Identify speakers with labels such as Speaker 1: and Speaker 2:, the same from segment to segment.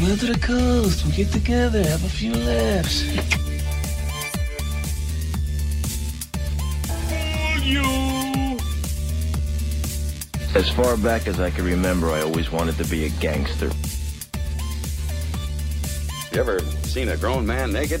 Speaker 1: Come out to the coast. We'll get together, have a few laughs.
Speaker 2: You.
Speaker 3: As far back as I can remember, I always wanted to be a gangster.
Speaker 4: You ever seen a grown man naked?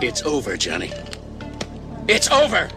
Speaker 1: It's over, Johnny. It's over!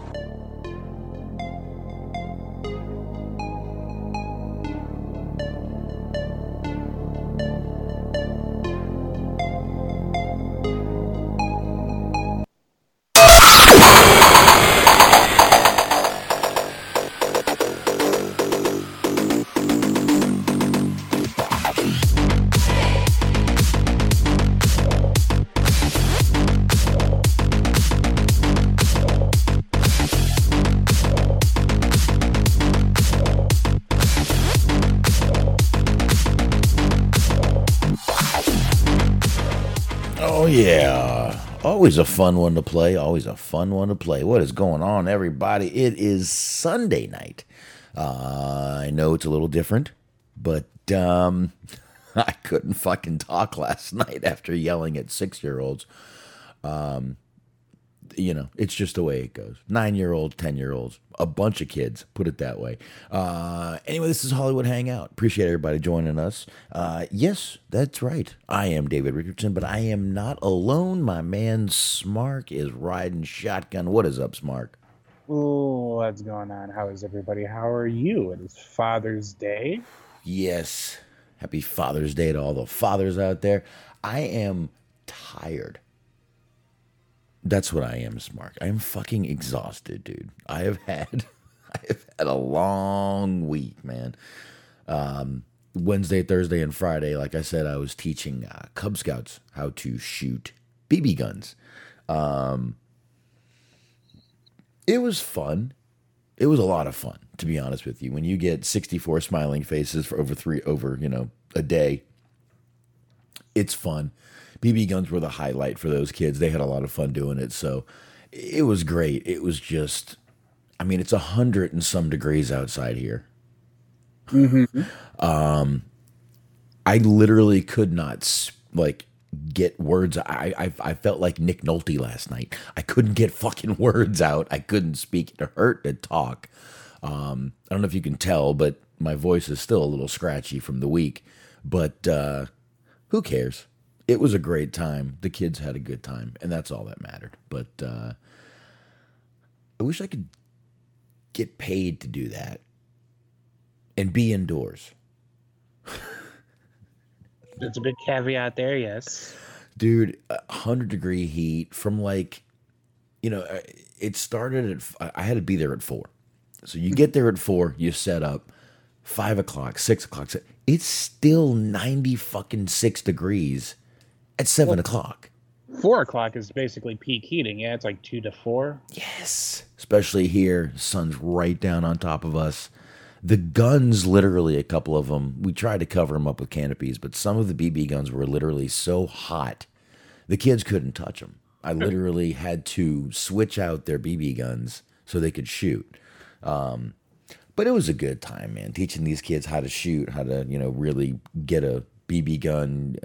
Speaker 5: Always a fun one to play. Always a fun one to play. What is going on, everybody? It is Sunday night. Uh, I know it's a little different, but um, I couldn't fucking talk last night after yelling at six year olds. Um, you know, it's just the way it goes. Nine year olds, 10 year olds, a bunch of kids, put it that way. Uh, anyway, this is Hollywood Hangout. Appreciate everybody joining us. Uh, yes, that's right. I am David Richardson, but I am not alone. My man Smark is riding shotgun. What is up, Smark?
Speaker 6: Ooh, what's going on? How is everybody? How are you? It is Father's Day.
Speaker 5: Yes. Happy Father's Day to all the fathers out there. I am tired. That's what I am, Smark. I am fucking exhausted, dude. I have had I have had a long week, man. Um, Wednesday, Thursday, and Friday, like I said, I was teaching uh, Cub Scouts how to shoot BB guns. Um, it was fun. It was a lot of fun, to be honest with you. When you get 64 smiling faces for over three, over, you know, a day, it's fun. BB guns were the highlight for those kids. They had a lot of fun doing it. So it was great. It was just, I mean, it's a hundred and some degrees outside here. Um, I literally could not like get words. I, I I felt like Nick Nolte last night. I couldn't get fucking words out. I couldn't speak. It hurt to talk. Um, I don't know if you can tell, but my voice is still a little scratchy from the week. But uh, who cares? It was a great time. The kids had a good time, and that's all that mattered. But uh, I wish I could get paid to do that and be indoors.
Speaker 6: That's a big caveat there, yes.
Speaker 5: dude 100 degree heat from like you know uh, it started at I- i had to be there at four so you get there at four you set up five o'clock, six o'clock. It's still 90 fucking six degrees at seven well, o'clock.
Speaker 6: Four o'clock is basically peak heating. Yeah, it's like two to four.
Speaker 5: Yes. Especially here, sun's right down on top of us. The guns, literally, a couple of them, we tried to cover them up with canopies, but some of the BB guns were literally so hot, the kids couldn't touch them. I literally had to switch out their BB guns so they could shoot. Um, but it was a good time, man. Teaching these kids how to shoot, how to you know really get a BB gun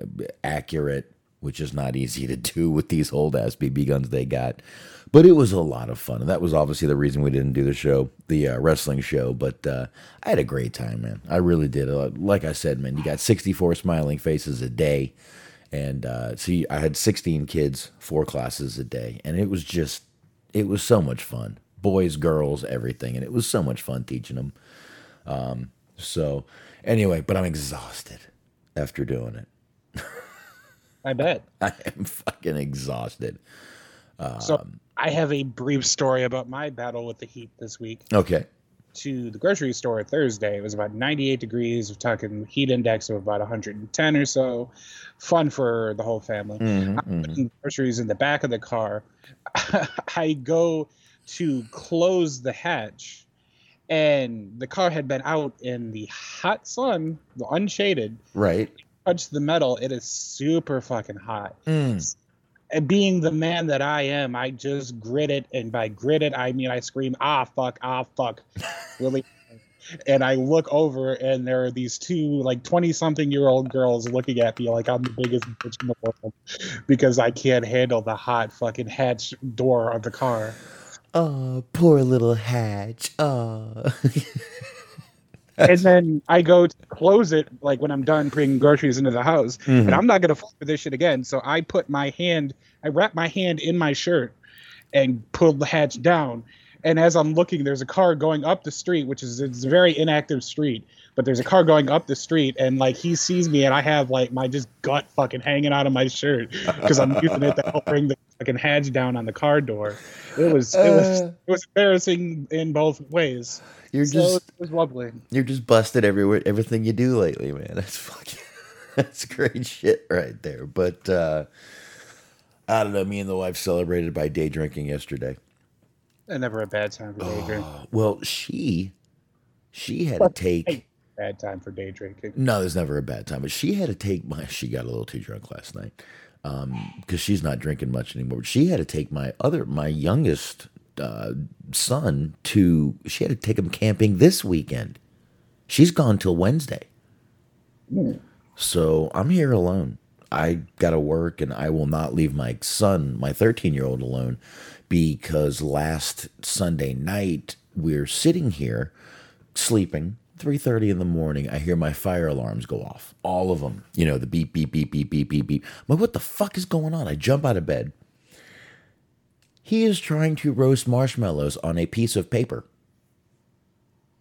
Speaker 5: accurate, which is not easy to do with these old ass BB guns they got. But it was a lot of fun, and that was obviously the reason we didn't do the show, the uh, wrestling show. But uh, I had a great time, man. I really did. Uh, like I said, man, you got 64 smiling faces a day, and uh, see, I had 16 kids, four classes a day, and it was just, it was so much fun boys, girls, everything. And it was so much fun teaching them. Um, so, anyway, but I'm exhausted after doing it.
Speaker 6: I bet.
Speaker 5: I am fucking exhausted.
Speaker 6: Um, so, I have a brief story about my battle with the heat this week.
Speaker 5: Okay.
Speaker 6: To the grocery store Thursday. It was about 98 degrees. We're talking heat index of about 110 or so. Fun for the whole family. Mm-hmm, I'm mm-hmm. groceries in the back of the car. I go to close the hatch and the car had been out in the hot sun, unshaded.
Speaker 5: Right.
Speaker 6: Touch the metal, it is super fucking hot. Mm. And being the man that I am, I just grit it, and by grit it, I mean I scream, ah fuck, ah fuck, really. and I look over, and there are these two like twenty something year old girls looking at me like I'm the biggest bitch in the world because I can't handle the hot fucking hatch door of the car.
Speaker 5: Oh, poor little Hatch. Oh.
Speaker 6: and then I go to close it, like when I'm done bringing groceries into the house, mm-hmm. and I'm not gonna fall for this shit again. So I put my hand, I wrap my hand in my shirt, and pull the hatch down. And as I'm looking, there's a car going up the street, which is it's a very inactive street. But there's a car going up the street, and like he sees me, and I have like my just gut fucking hanging out of my shirt because I'm using it to help bring the fucking hatch down on the car door. It was it was uh, it was embarrassing in both ways.
Speaker 5: You're so just
Speaker 6: it was lovely.
Speaker 5: You're just busted everywhere everything you do lately, man. That's fucking that's great shit right there. But uh I don't know, me and the wife celebrated by day drinking yesterday.
Speaker 6: And never a bad time for day oh, drinking.
Speaker 5: Well, she she had to take
Speaker 6: bad time for day drinking.
Speaker 5: No, there's never a bad time. But she had to take my she got a little too drunk last night because um, she's not drinking much anymore. She had to take my other, my youngest uh, son to. She had to take him camping this weekend. She's gone till Wednesday. Mm. So I'm here alone. I got to work, and I will not leave my son, my 13 year old, alone because last Sunday night we're sitting here sleeping 3.30 in the morning i hear my fire alarms go off all of them you know the beep beep beep beep beep beep beep. I'm like what the fuck is going on? I jump out of bed. He is trying to roast marshmallows on a piece of paper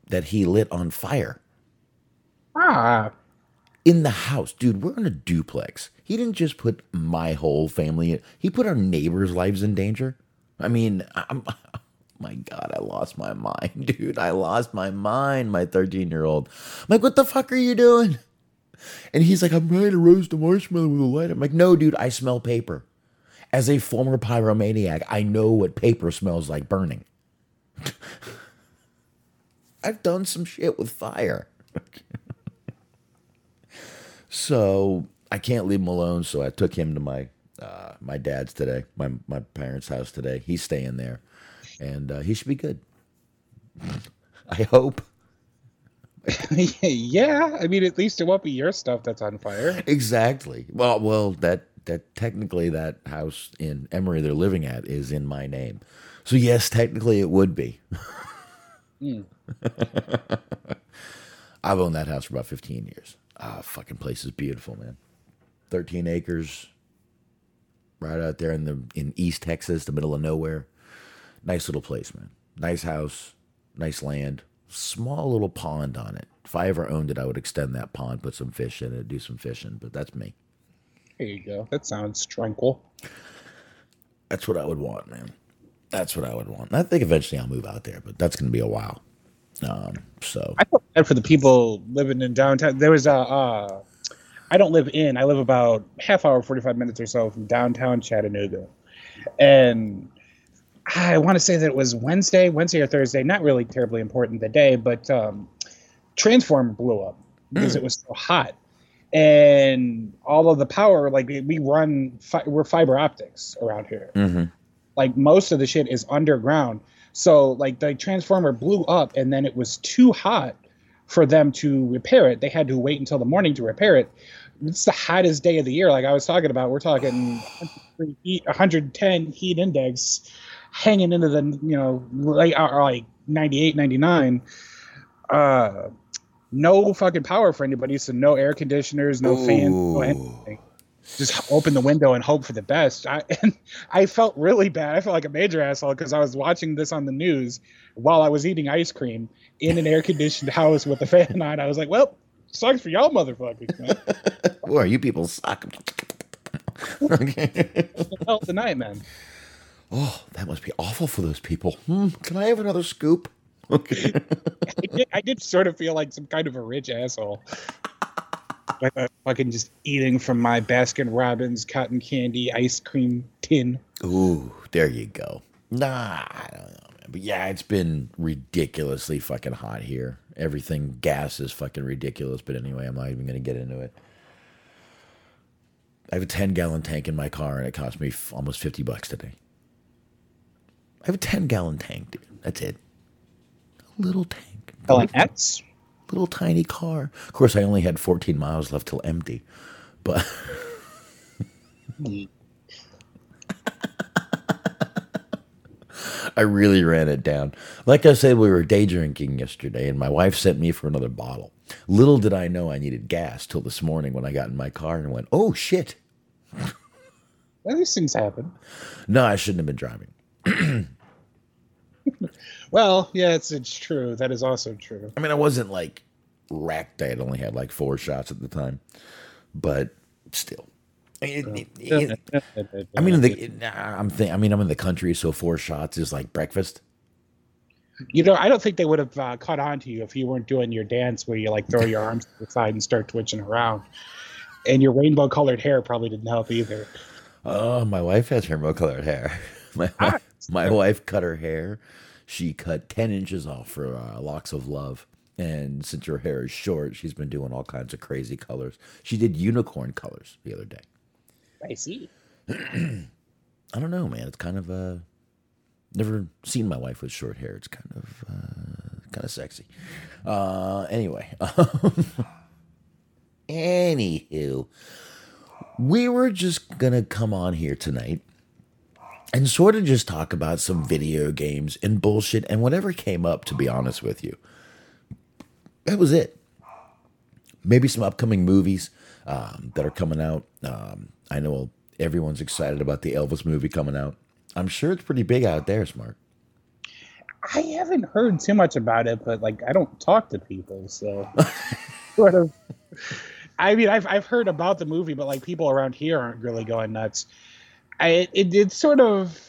Speaker 5: that he lit on fire.
Speaker 6: Ah.
Speaker 5: In the house. Dude we're in a duplex. He didn't just put my whole family in, he put our neighbors lives in danger i mean i'm my God, I lost my mind, dude. I lost my mind, my 13 year old. I'm like, what the fuck are you doing? And he's like, I'm trying to roast a marshmallow with a light. I'm like, no, dude, I smell paper. As a former pyromaniac, I know what paper smells like burning. I've done some shit with fire. so I can't leave him alone. So I took him to my uh, my dad's today, my my parents' house today. He's staying there and uh, he should be good. I hope.
Speaker 6: yeah, I mean, at least it won't be your stuff that's on fire.
Speaker 5: Exactly. Well, well, that that technically that house in Emory they're living at is in my name, so yes, technically it would be. mm. I've owned that house for about fifteen years. Ah, fucking place is beautiful, man. Thirteen acres, right out there in the in East Texas, the middle of nowhere. Nice little place, man. Nice house, nice land, small little pond on it. If I ever owned it, I would extend that pond, put some fish in it, do some fishing, but that's me.
Speaker 6: There you go. That sounds tranquil.
Speaker 5: That's what I would want, man. That's what I would want. I think eventually I'll move out there, but that's going to be a while. Um, so
Speaker 6: I felt bad for the people living in downtown. There was a. Uh, I don't live in. I live about half hour, forty five minutes or so from downtown Chattanooga, and I want to say that it was Wednesday, Wednesday or Thursday. Not really terribly important the day, but um, transformer blew up because
Speaker 5: Hmm.
Speaker 6: it was so hot, and all of the power. Like we run, fi- we're fiber optics around here.
Speaker 5: Mm-hmm.
Speaker 6: Like most of the shit is underground. So like the transformer blew up, and then it was too hot for them to repair it. They had to wait until the morning to repair it. It's the hottest day of the year. Like I was talking about, we're talking 110 heat index hanging into the, you know, like, or like 98, 99. Uh, no fucking power for anybody. So no air conditioners, no fans, no anything. Just open the window and hope for the best. I, and I felt really bad. I felt like a major asshole because I was watching this on the news while I was eating ice cream in an air conditioned house with a fan on. I was like, well, sucks for y'all motherfuckers.
Speaker 5: Boy, you people suck.
Speaker 6: Hell tonight, man.
Speaker 5: Oh, that must be awful for those people. Hmm, can I have another scoop? Okay.
Speaker 6: I did, I did sort of feel like some kind of a rich asshole. Like uh, fucking just eating from my Baskin Robbins cotton candy ice cream tin.
Speaker 5: Ooh, there you go. Nah, I don't know, man. But yeah, it's been ridiculously fucking hot here. Everything gas is fucking ridiculous. But anyway, I'm not even gonna get into it. I have a 10 gallon tank in my car, and it cost me f- almost 50 bucks today. I have a 10 gallon tank, dude. That's it. A little tank.
Speaker 6: Selling X?
Speaker 5: Little tiny car. Of course, I only had 14 miles left till empty. But I really ran it down. Like I said, we were day drinking yesterday, and my wife sent me for another bottle. Little did I know I needed gas till this morning when I got in my car and went, oh shit.
Speaker 6: Well, these things happen.
Speaker 5: No, I shouldn't have been driving.
Speaker 6: Well, yeah, it's it's true. That is also true.
Speaker 5: I mean, I wasn't like wrecked. I had only had like four shots at the time, but still. It- it- it- I mean, the, I'm think, I mean, I'm in the country, so four shots is like breakfast.
Speaker 6: You know, I don't think they would have uh, caught on to you if you weren't doing your dance where you like throw your arms to the side and start twitching around. And your rainbow colored hair probably didn't help either.
Speaker 5: Oh, my wife has rainbow colored hair. My wife, my wife cut her hair. She cut ten inches off for uh, locks of love. And since her hair is short, she's been doing all kinds of crazy colors. She did unicorn colors the other day.
Speaker 6: I see.
Speaker 5: I don't know, man. It's kind of uh never seen my wife with short hair. It's kind of uh kind of sexy. Uh anyway. Anywho, we were just gonna come on here tonight and sort of just talk about some video games and bullshit and whatever came up, to be honest with you. That was it. Maybe some upcoming movies um, that are coming out. Um, I know everyone's excited about the Elvis movie coming out. I'm sure it's pretty big out there, Smark.
Speaker 6: I haven't heard too much about it, but like I don't talk to people, so sort of. I mean, I've I've heard about the movie, but like people around here aren't really going nuts. I it, it's sort of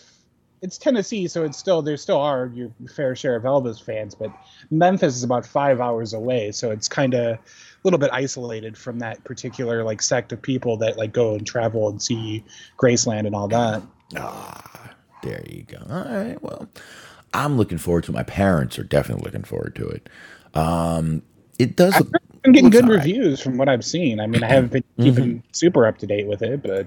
Speaker 6: it's Tennessee, so it's still there still are your fair share of Elvis fans, but Memphis is about five hours away, so it's kind of a little bit isolated from that particular like sect of people that like go and travel and see Graceland and all that.
Speaker 5: Ah, there you go. All right. Well, I'm looking forward to. it. My parents are definitely looking forward to it. Um, it does.
Speaker 6: I'm getting good reviews from what I've seen. I mean, I haven't been keeping super up to date with it, but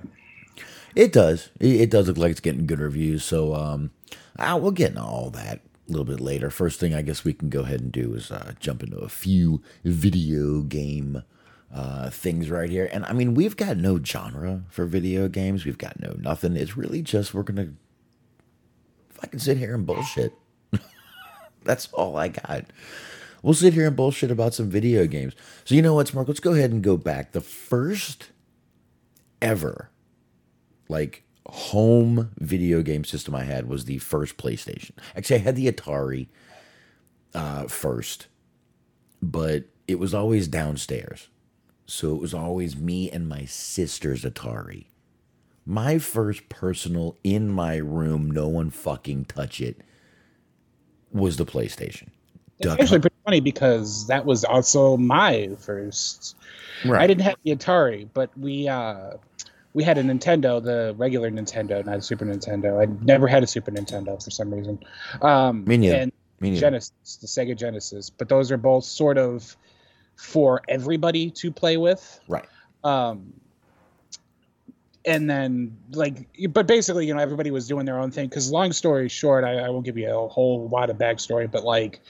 Speaker 5: It does. It, does look like it's getting good reviews. So um, we'll get into all that a little bit later. First thing I guess we can go ahead and do is uh, jump into a few video game uh, things right here. And I mean, we've got no genre for video games. We've got no nothing. It's really just we're gonna fucking sit here and bullshit. That's all I got. We'll sit here and bullshit about some video games. So you know what, Mark? Let's go ahead and go back. The first ever like home video game system I had was the first PlayStation. Actually, I had the Atari uh, first, but it was always downstairs. So it was always me and my sister's Atari. My first personal in my room, no one fucking touch it, was the PlayStation.
Speaker 6: It's actually pretty funny because that was also my first.
Speaker 5: Right.
Speaker 6: I didn't have the Atari, but we uh, we had a Nintendo, the regular Nintendo, not a Super Nintendo. I never had a Super Nintendo for some reason. Um,
Speaker 5: Me neither.
Speaker 6: And
Speaker 5: Me neither.
Speaker 6: Genesis, the Sega Genesis, but those are both sort of for everybody to play with.
Speaker 5: Right.
Speaker 6: Um, and then like, but basically, you know, everybody was doing their own thing. Because long story short, I, I won't give you a whole lot of backstory, but like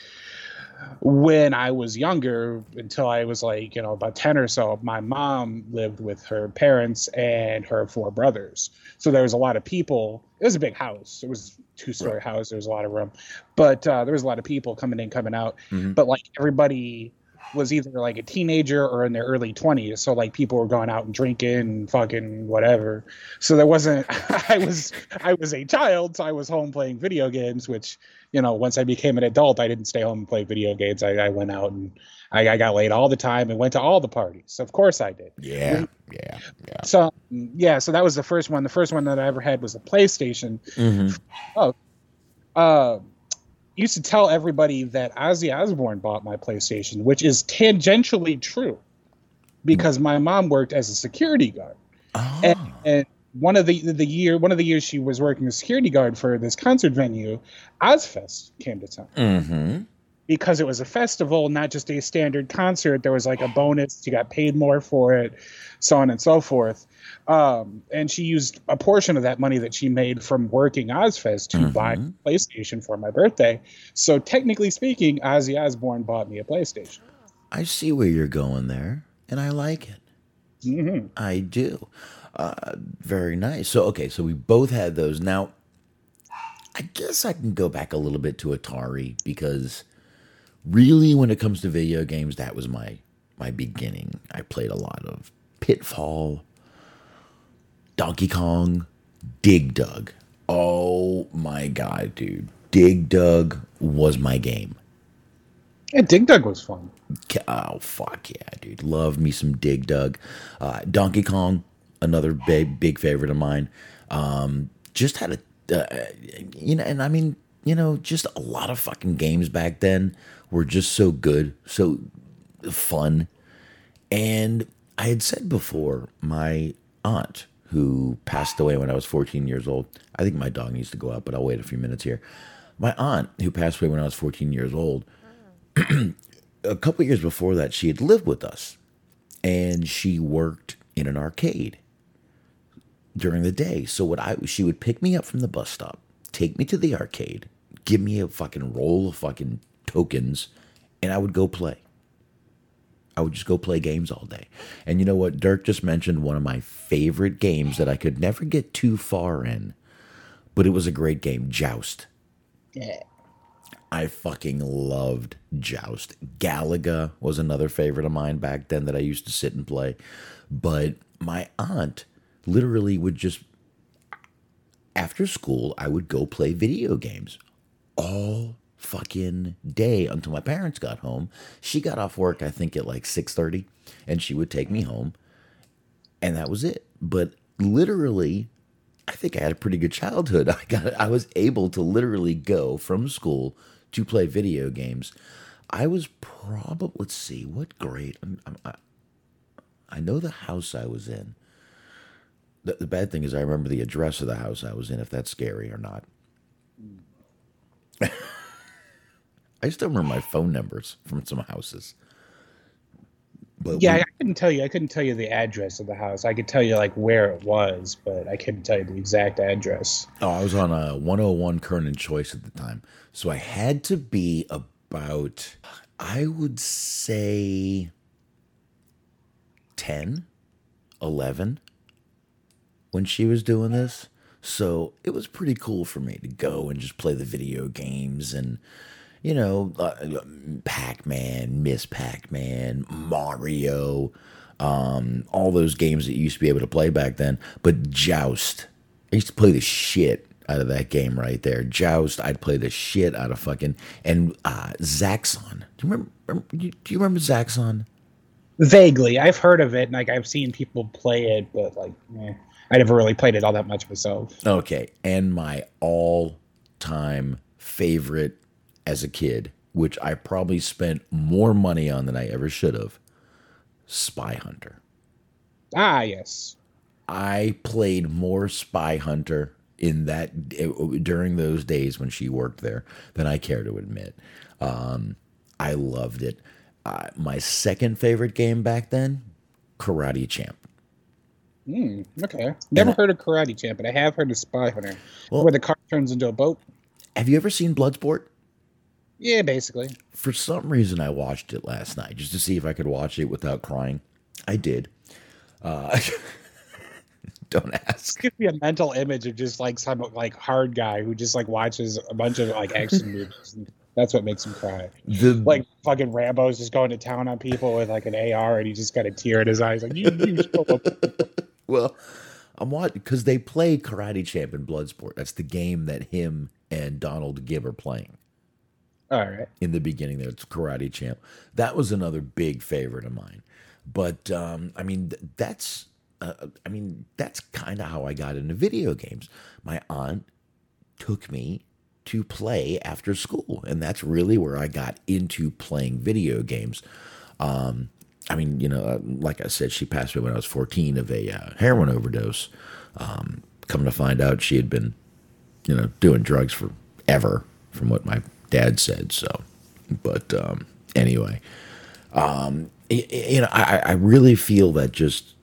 Speaker 6: when I was younger, until I was like, you know, about 10 or so, my mom lived with her parents and her four brothers. So there was a lot of people. It was a big house. It was two story right. house. There was a lot of room, but uh, there was a lot of people coming in, coming out.
Speaker 5: Mm-hmm.
Speaker 6: But like everybody was either like a teenager or in their early 20s. So like people were going out and drinking and fucking whatever. So there wasn't, I was, I was a child. So I was home playing video games, which, you know, once I became an adult, I didn't stay home and play video games. I, I went out and I, I, got laid all the time and went to all the parties. Of course I did.
Speaker 5: Yeah. Yeah. Yeah.
Speaker 6: So, yeah. So that was the first one. The first one that I ever had was a PlayStation.
Speaker 5: Mm-hmm.
Speaker 6: Oh, uh, used to tell everybody that Ozzy Osbourne bought my PlayStation, which is tangentially true because my mom worked as a security guard.
Speaker 5: Oh.
Speaker 6: And, and, one of the the year one of the years she was working as security guard for this concert venue, Ozzfest came to town.
Speaker 5: Mm-hmm.
Speaker 6: Because it was a festival, not just a standard concert. There was like a bonus. You got paid more for it, so on and so forth. Um, and she used a portion of that money that she made from working Ozzfest to
Speaker 5: Mm-hmm.
Speaker 6: buy PlayStation for my birthday. So technically speaking, Ozzy Osbourne bought me a PlayStation.
Speaker 5: I see where you're going there, and I like it.
Speaker 6: Mm-hmm.
Speaker 5: I do. Uh, very nice. So okay, so we both had those. Now, I guess I can go back a little bit to Atari because really, when it comes to video games, that was my my beginning. I played a lot of Pitfall, Donkey Kong, Dig Dug. Oh my god, dude! Dig Dug was my game.
Speaker 6: Yeah, Dig Dug was fun.
Speaker 5: Oh fuck yeah, dude! Love me some Dig Dug. Uh, Donkey Kong, another big big favorite of mine. Um, just had a, uh, you know, and I mean, you know, just a lot of fucking games back then were just so good, so fun. And I had said before, my aunt who passed away when I was 14 years old. I think my dog needs to go out, but I'll wait a few minutes here. My aunt who passed away when I was 14 years old. a couple years before that, she had lived with us, and she worked in an arcade during the day. So what I she would pick me up from the bus stop, take me to the arcade, give me a fucking roll of fucking tokens, and I would go play. I would just go play games all day. And you know what? Dirk just mentioned one of my favorite games that I could never get too far in, but it was a great game, Joust.
Speaker 6: Yeah.
Speaker 5: I fucking loved Joust. Galaga was another favorite of mine back then that I used to sit and play. But my aunt literally would just, after school, I would go play video games all fucking day until my parents got home. She got off work, I think, at like 6.30, and she would take me home. And that was it. But literally, I think I had a pretty good childhood. I got I was able to literally go from school to play video games. I was probably let's see what grade. I'm, I'm, I, I know the house I was in. The, the bad thing is I remember the address of the house I was in. If that's scary or not. I still remember my phone numbers from some houses.
Speaker 6: But yeah, we, I couldn't tell you. I couldn't tell you the address of the house. I could tell you like where it was, but I couldn't tell you the exact address.
Speaker 5: Oh, I was on uh, a 101 Kernan Choice at the time, so I had to be about, I would say, 10, 11 when she was doing this. So it was pretty cool for me to go and just play the video games and you know, uh, Pac Man, Miss Pac Man, Mario, um, all those games that you used to be able to play back then. But Joust, I used to play the shit out of that game right there. Joust, I'd play the shit out of fucking and uh, Zaxxon. Do you remember? Do you remember Zaxxon?
Speaker 6: Vaguely, I've heard of it, and like I've seen people play it, but like, I never really played it all that much myself.
Speaker 5: Okay, and my all-time favorite as a kid which I probably spent more money on than I ever should have. Spy Hunter.
Speaker 6: Ah, yes.
Speaker 5: I played more Spy Hunter in that during those days when she worked there than I care to admit. Um, I loved it. Uh, my second favorite game back then, Karate Champ.
Speaker 6: Mm, okay. Never heard of Karate Champ, but I have heard of Spy Hunter, well, where the car turns into a boat.
Speaker 5: Have you ever seen Bloodsport?
Speaker 6: Yeah, basically.
Speaker 5: For some reason, I watched it last night just to see if I could watch it without crying. I did. Uh, don't ask.
Speaker 6: Give me a mental image of just like some like hard guy who just like watches a bunch of like action movies. And that's what makes him cry. The, like fucking Rambo's just going to town on people with like an AR, and he just got a tear in his eyes. Like you, you
Speaker 5: well, I'm watching because they play Karate Champ in Bloodsport. That's the game that him and Donald Gibb are playing.
Speaker 6: All right.
Speaker 5: In the beginning, there, it's Karate Champ. That was another big favorite of mine. But um, I mean, that's uh, I mean, that's kind of how I got into video games. My aunt took me to play after school, and that's really where I got into playing video games. Um, I mean, you know, uh, like I said, she passed away when I was 14 of a uh, heroin overdose. Um, come to find out, she had been, you know, doing drugs forever, from what my dad said. So, but um, anyway, um, you know, I, I really feel that just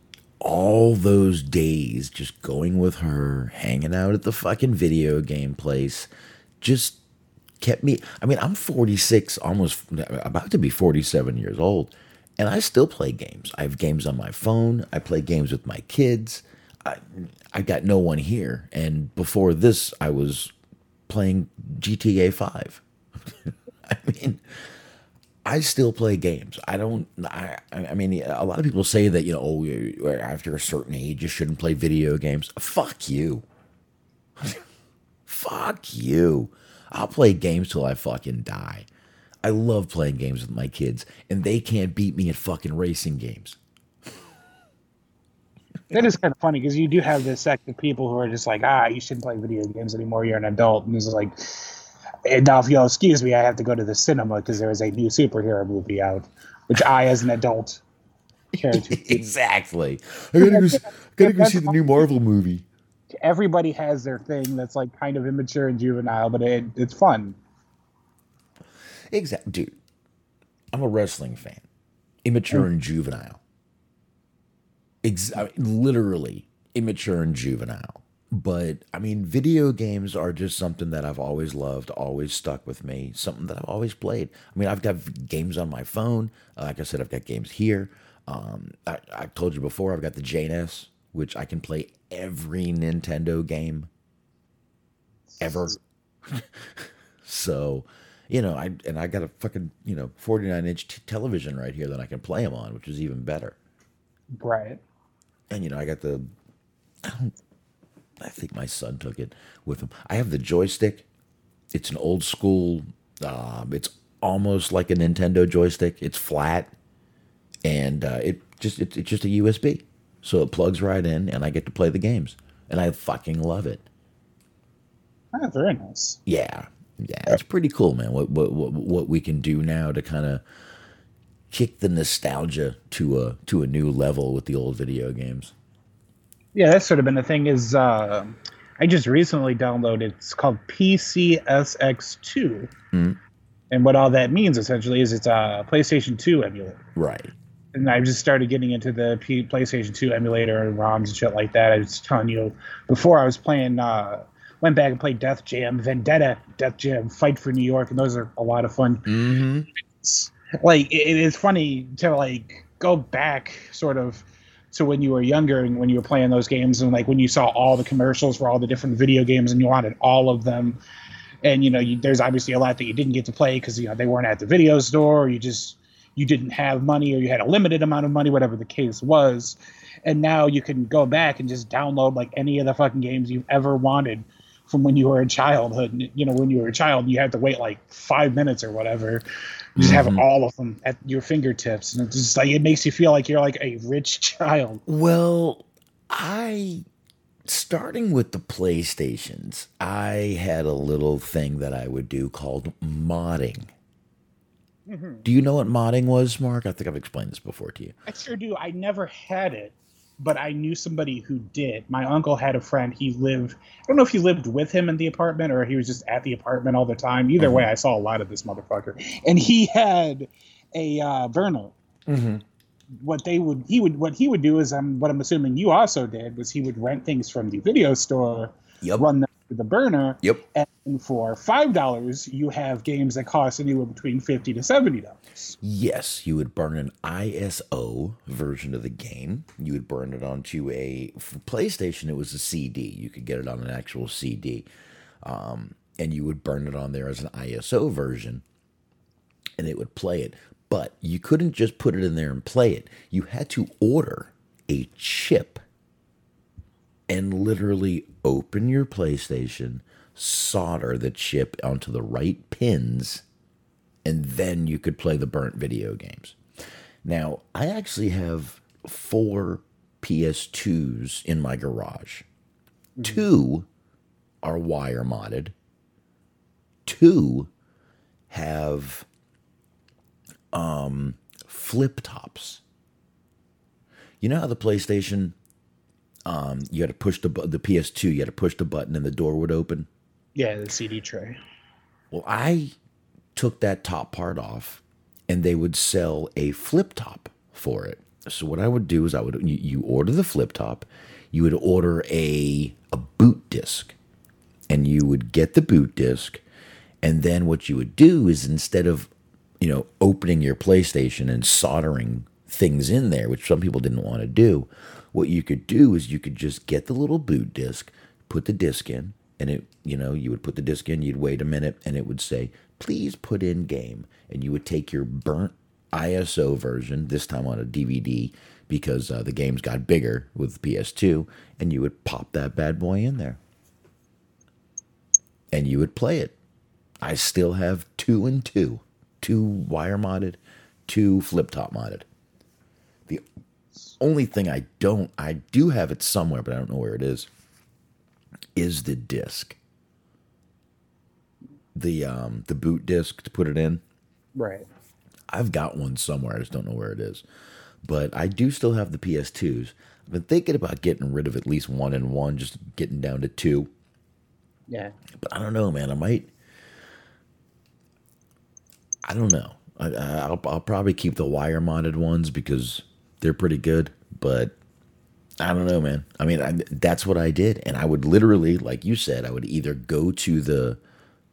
Speaker 5: all those days just going with her, hanging out at the fucking video game place, just kept me. I mean, I'm 46, almost about to be 47 years old, and I still play games. I have games on my phone. I play games with my kids. I, I got no one here, and before this, I was playing GTA 5. I mean, I still play games. I don't. I, I mean, a lot of people say that you know, oh, after a certain age, you shouldn't play video games. Fuck you. Fuck you. I'll play games till I fucking die. I love playing games with my kids, and they can't beat me at fucking racing games.
Speaker 6: That is kind of funny because you do have this sect of people who are just like, ah, you shouldn't play video games anymore. You're an adult, and it's like and now if you'll excuse me, I have to go to the cinema because there is a new superhero movie out, which I, as an adult,
Speaker 5: care to. exactly. I gotta go, gotta go see the new Marvel movie.
Speaker 6: Everybody has their thing that's like kind of immature and juvenile, but it, it's fun.
Speaker 5: Exactly, dude. I'm a wrestling fan. Immature mm. and juvenile. Ex- I mean, literally immature and juvenile. But I mean, video games are just something that I've always loved, always stuck with me, something that I've always played. I mean, I've got games on my phone. Like I said, I've got games here. Um, I, I told you before, I've got the JNES, which I can play every Nintendo game ever. so, you know, I and I got a fucking you know 49 inch t- television right here that I can play them on, which is even better.
Speaker 6: Right.
Speaker 5: And you know, I got the I don't I think my son took it with him. I have the joystick. It's an old school. Um, it's almost like a Nintendo joystick. It's flat, and uh, it just it, it's just a USB, so it plugs right in, and I get to play the games, and I fucking love it.
Speaker 6: Ah, very nice.
Speaker 5: Yeah, yeah, it's pretty cool, man. What what what, what we can do now to kind of kick the nostalgia to a to a new level with the old video games.
Speaker 6: Yeah, that's sort of been the thing. Is uh, I just recently downloaded. It's called PCSX2, mm-hmm. and what all that means essentially is it's a PlayStation 2 emulator.
Speaker 5: Right.
Speaker 6: And I just started getting into the P- PlayStation 2 emulator and ROMs and shit like that. I was telling you before I was playing. Uh, went back and played Def Jam, Vendetta, Def Jam, Fight for New York, and those are a lot of fun.
Speaker 5: Mm-hmm.
Speaker 6: Like it is funny to like go back, sort of to when you were younger and when you were playing those games and like when you saw all the commercials for all the different video games and you wanted all of them and you know you, there's obviously a lot that you didn't get to play because you know they weren't at the video store or you just you didn't have money or you had a limited amount of money whatever the case was and now you can go back and just download like any of the fucking games you've ever wanted from when you were in childhood you know when you were a child you had to wait like five minutes or whatever you just have mm-hmm. all of them at your fingertips, and it's just like it makes you feel like you're like a rich child.
Speaker 5: Well, I starting with the PlayStations, I had a little thing that I would do called modding.
Speaker 6: Mhm.
Speaker 5: Do you know what modding was, Mark? I think I've explained this before to you.
Speaker 6: I sure do. I never had it, but I knew somebody who did. My uncle had a friend. He lived. I don't know if he lived with him in the apartment or he was just at the apartment all the time. Either way, I saw a lot of this motherfucker, and he had a uh, burner.
Speaker 5: Mm-hmm.
Speaker 6: What they would he would what he would do is um what I'm assuming you also did was he would rent things from the video store,
Speaker 5: Yep.
Speaker 6: run the burner,
Speaker 5: Yep.
Speaker 6: and for five dollars you have games that cost anywhere between fifty to seventy dollars.
Speaker 5: Yes, you would burn an ISO version of the game. You would burn it onto a for PlayStation. It was a CD. You could get it on an actual CD, um, and you would burn it on there as an ISO version, and it would play it. But you couldn't just put it in there and play it. You had to order a chip and literally open your PlayStation, solder the chip onto the right pins and then you could play the burnt video games. Now, I actually have four PS2s in my garage. Two are wire modded. Two have um, flip tops. You know how the PlayStation, um, you had to push the the PS2, you had to push the button and the door would open.
Speaker 6: Yeah, the CD tray.
Speaker 5: Well, I took that top part off and they would sell a flip top for it. So what I would do is I would you, you order the flip top, you would order a a boot disc and you would get the boot disc and then what you would do is instead of you know opening your PlayStation and soldering things in there, which some people didn't want to do, what you could do is you could just get the little boot disc, put the disc in, and it you know you would put the disc in you'd wait a minute and it would say please put in game and you would take your burnt iso version this time on a dvd because uh, the games got bigger with ps2 and you would pop that bad boy in there. And you would play it. I still have two and two two wire modded two flip top modded only thing i don't i do have it somewhere but i don't know where it is is the disc. The um the boot disc to put it in.
Speaker 6: Right.
Speaker 5: I've got one somewhere. I just don't know where it is. But I do still have the PS2s. I've been thinking about getting rid of at least one and one, just getting down to two.
Speaker 6: Yeah.
Speaker 5: But I don't know, man. I might. I don't know. I, I'll, I'll probably keep the wire modded ones because they're pretty good. But I don't know, man. I mean, I, that's what I did, and I would literally, like you said, I would either go to the,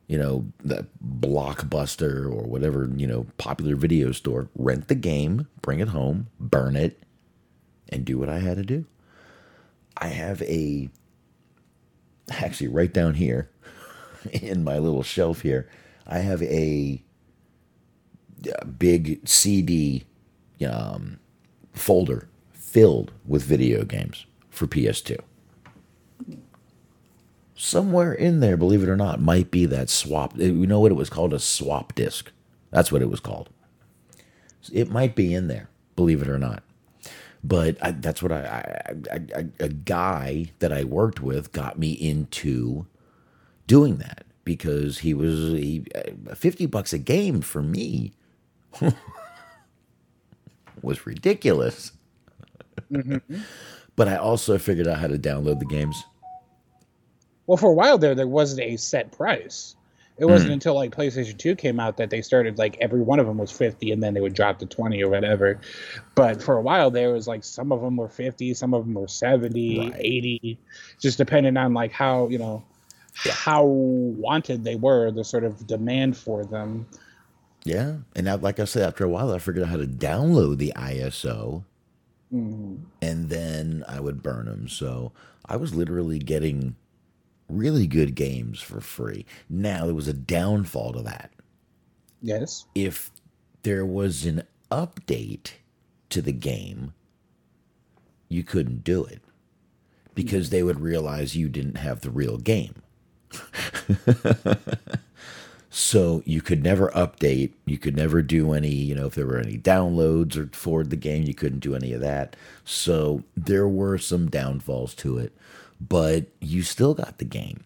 Speaker 5: you know, the blockbuster or whatever, you know, popular video store, rent the game, bring it home, burn it, and do what I had to do. I have a, actually, right down here, in my little shelf here, I have a, a big CD, um, folder filled with video games for PS2. Somewhere in there, believe it or not, might be that swap. You know what it was called? A swap disc. That's what it was called. It might be in there, believe it or not. But I, that's what a guy that I worked with got me into doing that because he was he, uh, 50 bucks a game for me was ridiculous.
Speaker 6: Mm-hmm.
Speaker 5: But I also figured out how to download the games.
Speaker 6: Well, for a while there, there wasn't a set price. It wasn't
Speaker 5: Mm.
Speaker 6: until like PlayStation 2 came out that they started like every one of them was 50 and then they would drop to 20 or whatever. But for a while there was like some of them were 50, some of them were 70, 80, just depending on like how, you know, how wanted they were, the sort of demand for them.
Speaker 5: Yeah. And now, like I said, after a while, I figured out how to download the ISO
Speaker 6: Mhm.
Speaker 5: and then I would burn them. So I was literally getting really good games for free. Now, there was a downfall to that.
Speaker 6: Yes.
Speaker 5: If there was an update to the game, you couldn't do it because they would realize you didn't have the real game. so you could never update. You could never do any, you know, if there were any downloads or for the game, you couldn't do any of that. So there were some downfalls to it, but you still got the game.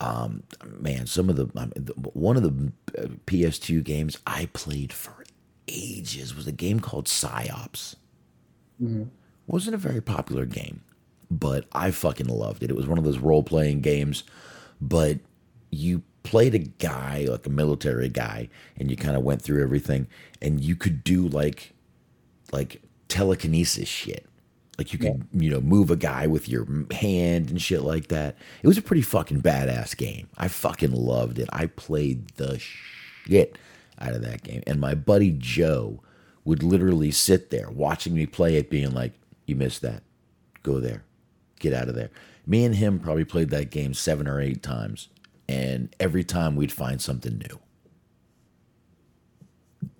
Speaker 5: Um, man, some of the, I mean, the one of the uh, PS2 games I played for ages was a game called Psi-Ops.
Speaker 6: Mm-hmm.
Speaker 5: Wasn't a very popular game, but I fucking loved it. It was one of those role playing games, but you played a guy, like a military guy, and you kind of went through everything, and you could do like, like telekinesis shit. Like you could, you know, move a guy with your hand and shit like that. It was a pretty fucking badass game. I fucking loved it. I played the shit out of that game. And my buddy Joe would literally sit there watching me play it, being like, You missed that. Go there. Get out of there. Me and him probably played that game seven or eight times. And every time we'd find something new.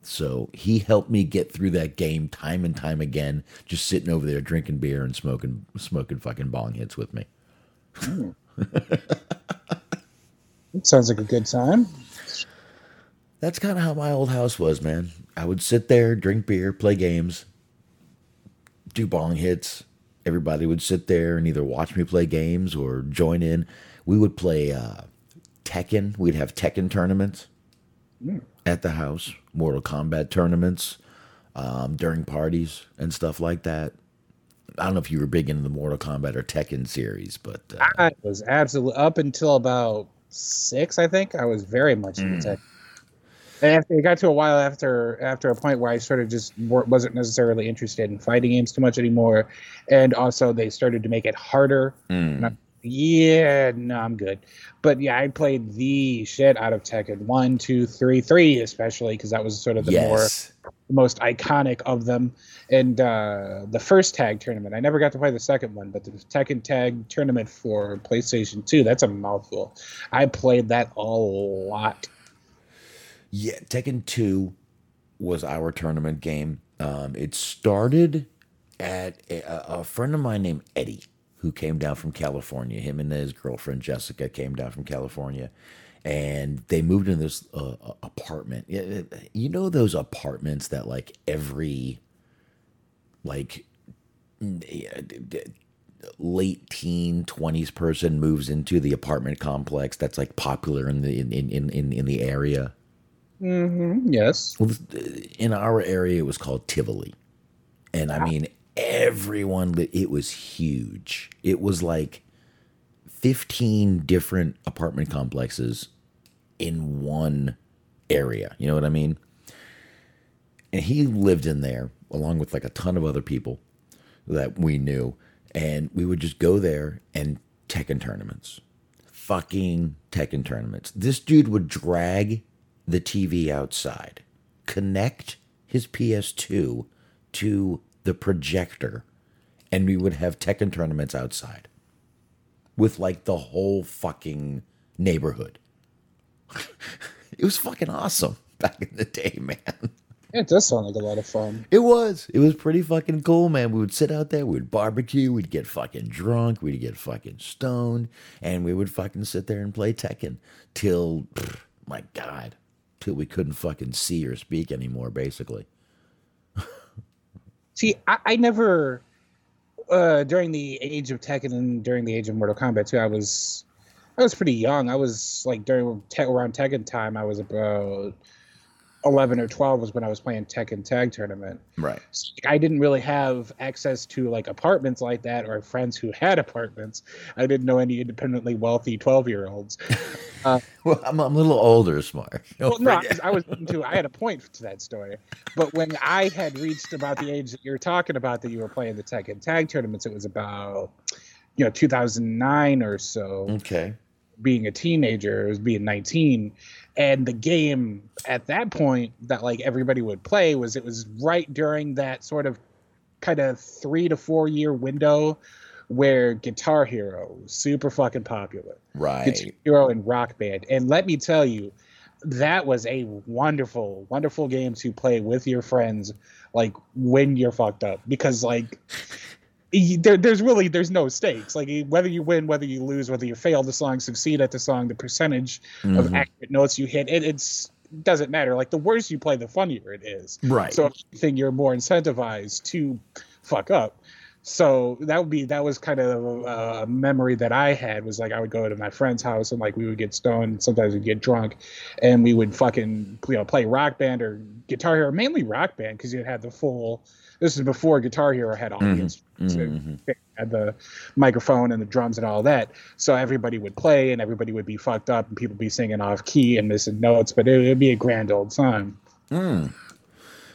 Speaker 5: So he helped me get through that game time and time again, just sitting over there drinking beer and smoking smoking fucking bong hits with me.
Speaker 6: It sounds like a good time.
Speaker 5: That's kind of how my old house was, man. I would sit there, drink beer, play games, do bong hits. Everybody would sit there and either watch me play games or join in. We would play uh, Tekken. We'd have Tekken tournaments
Speaker 6: Mm.
Speaker 5: at the house, Mortal Kombat tournaments um, during parties and stuff like that. I don't know if you were big into the Mortal Kombat or Tekken series, but uh,
Speaker 6: I was absolutely up until about six, I think. I was very much
Speaker 5: Mm.
Speaker 6: into tech. And after it got to a while after after a point where I sort of just wasn't necessarily interested in fighting games too much anymore, and also they started to make it harder.
Speaker 5: Mm.
Speaker 6: Yeah, no, I'm good. But yeah, I played the shit out of Tekken one, two, three, three, especially because that was sort of the
Speaker 5: Yes.
Speaker 6: more the most iconic of them. And uh, the first tag tournament, I never got to play the second one, but the Tekken tag tournament for PlayStation 2, that's a mouthful. I played that a lot.
Speaker 5: Yeah, Tekken 2 was our tournament game. Um, it started at a, a friend of mine named Eddie, who came down from California. Him and his girlfriend Jessica came down from California, and they moved in this uh, apartment. You know those apartments that like every like d- late teen 20s person moves into the apartment complex that's like popular in the in in in, in the area
Speaker 6: Mm-hmm. Yes.
Speaker 5: in our area, it was called Tivoli, and I mean, everyone. li- It was huge. It was like fifteen different apartment complexes in one area. You know what I mean? And he lived in there along with like a ton of other people that we knew, and we would just go there and Tekken tournaments, fucking Tekken tournaments. This dude would drag the TV outside, connect his PS2 to the projector, and we would have Tekken tournaments outside with like the whole fucking neighborhood. it was fucking awesome back in the day, man.
Speaker 6: It does sound like a lot of fun.
Speaker 5: It was. It was pretty fucking cool, man. We would sit out there, we'd barbecue, we'd get fucking drunk, we'd get fucking stoned, and we would fucking sit there and play Tekken till, pff, my God, till we couldn't fucking see or speak anymore, basically.
Speaker 6: See, I, I never uh, during the age of Tekken and during the age of Mortal Kombat too. I was I was pretty young. I was like during te- around Tekken time, I was about eleven or twelve was when I was playing Tekken Tag Tournament.
Speaker 5: Right.
Speaker 6: So, like, I didn't really have access to like apartments like that or friends who had apartments. I didn't know any independently wealthy twelve year olds. Uh,
Speaker 5: Well, I'm, I'm a little older, Smark.
Speaker 6: well, no, I was into. I had a point to that story, but when I had reached about the age that you're talking about, that you were playing the Tekken tag tournaments, it was about, you know, 2009 or so.
Speaker 5: Okay.
Speaker 6: Being a teenager, it was being 19, and the game at that point that like everybody would play was it was right during that sort of kind of three to four year window where Guitar Hero was super fucking popular.
Speaker 5: Right.
Speaker 6: Guitar Hero and Rock Band. And let me tell you, that was a wonderful, wonderful game to play with your friends, like when you're fucked up, because like there, there's really there's no stakes. Like whether you win, whether you lose, whether you fail the song, succeed at the song, the percentage of
Speaker 5: Mhm.
Speaker 6: accurate notes you hit, it, it's doesn't matter. Like the worse you play, the funnier it is.
Speaker 5: Right.
Speaker 6: So if think you're more incentivized to fuck up. So that would be that was kind of a, a memory that I had was like I would go to my friend's house and like we would get stoned. Sometimes we'd get drunk, and we would fucking you know play rock band or guitar hero, mainly rock band because you had the full. This is before Guitar Hero had all the
Speaker 5: Mhm.
Speaker 6: instruments. It
Speaker 5: Mhm.
Speaker 6: had the microphone and the drums and all that. So everybody would play and everybody would be fucked up and people be singing off key and missing notes, but it would be a grand old time.
Speaker 5: Mm.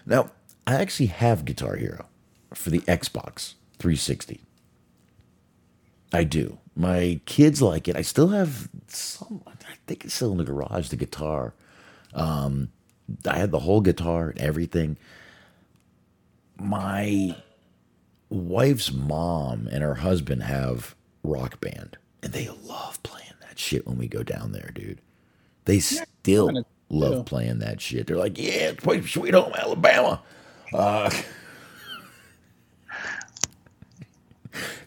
Speaker 5: Now, I actually have Guitar Hero for the Xbox 360. I do. My kids like it. I still have some. I think it's still in the garage. The guitar. Um, I had the whole guitar and everything. My wife's mom and her husband have rock band, and they love playing that shit when we go down there, dude. They still love
Speaker 6: do.
Speaker 5: playing that shit. They're like, yeah, play Sweet Home Alabama. Uh,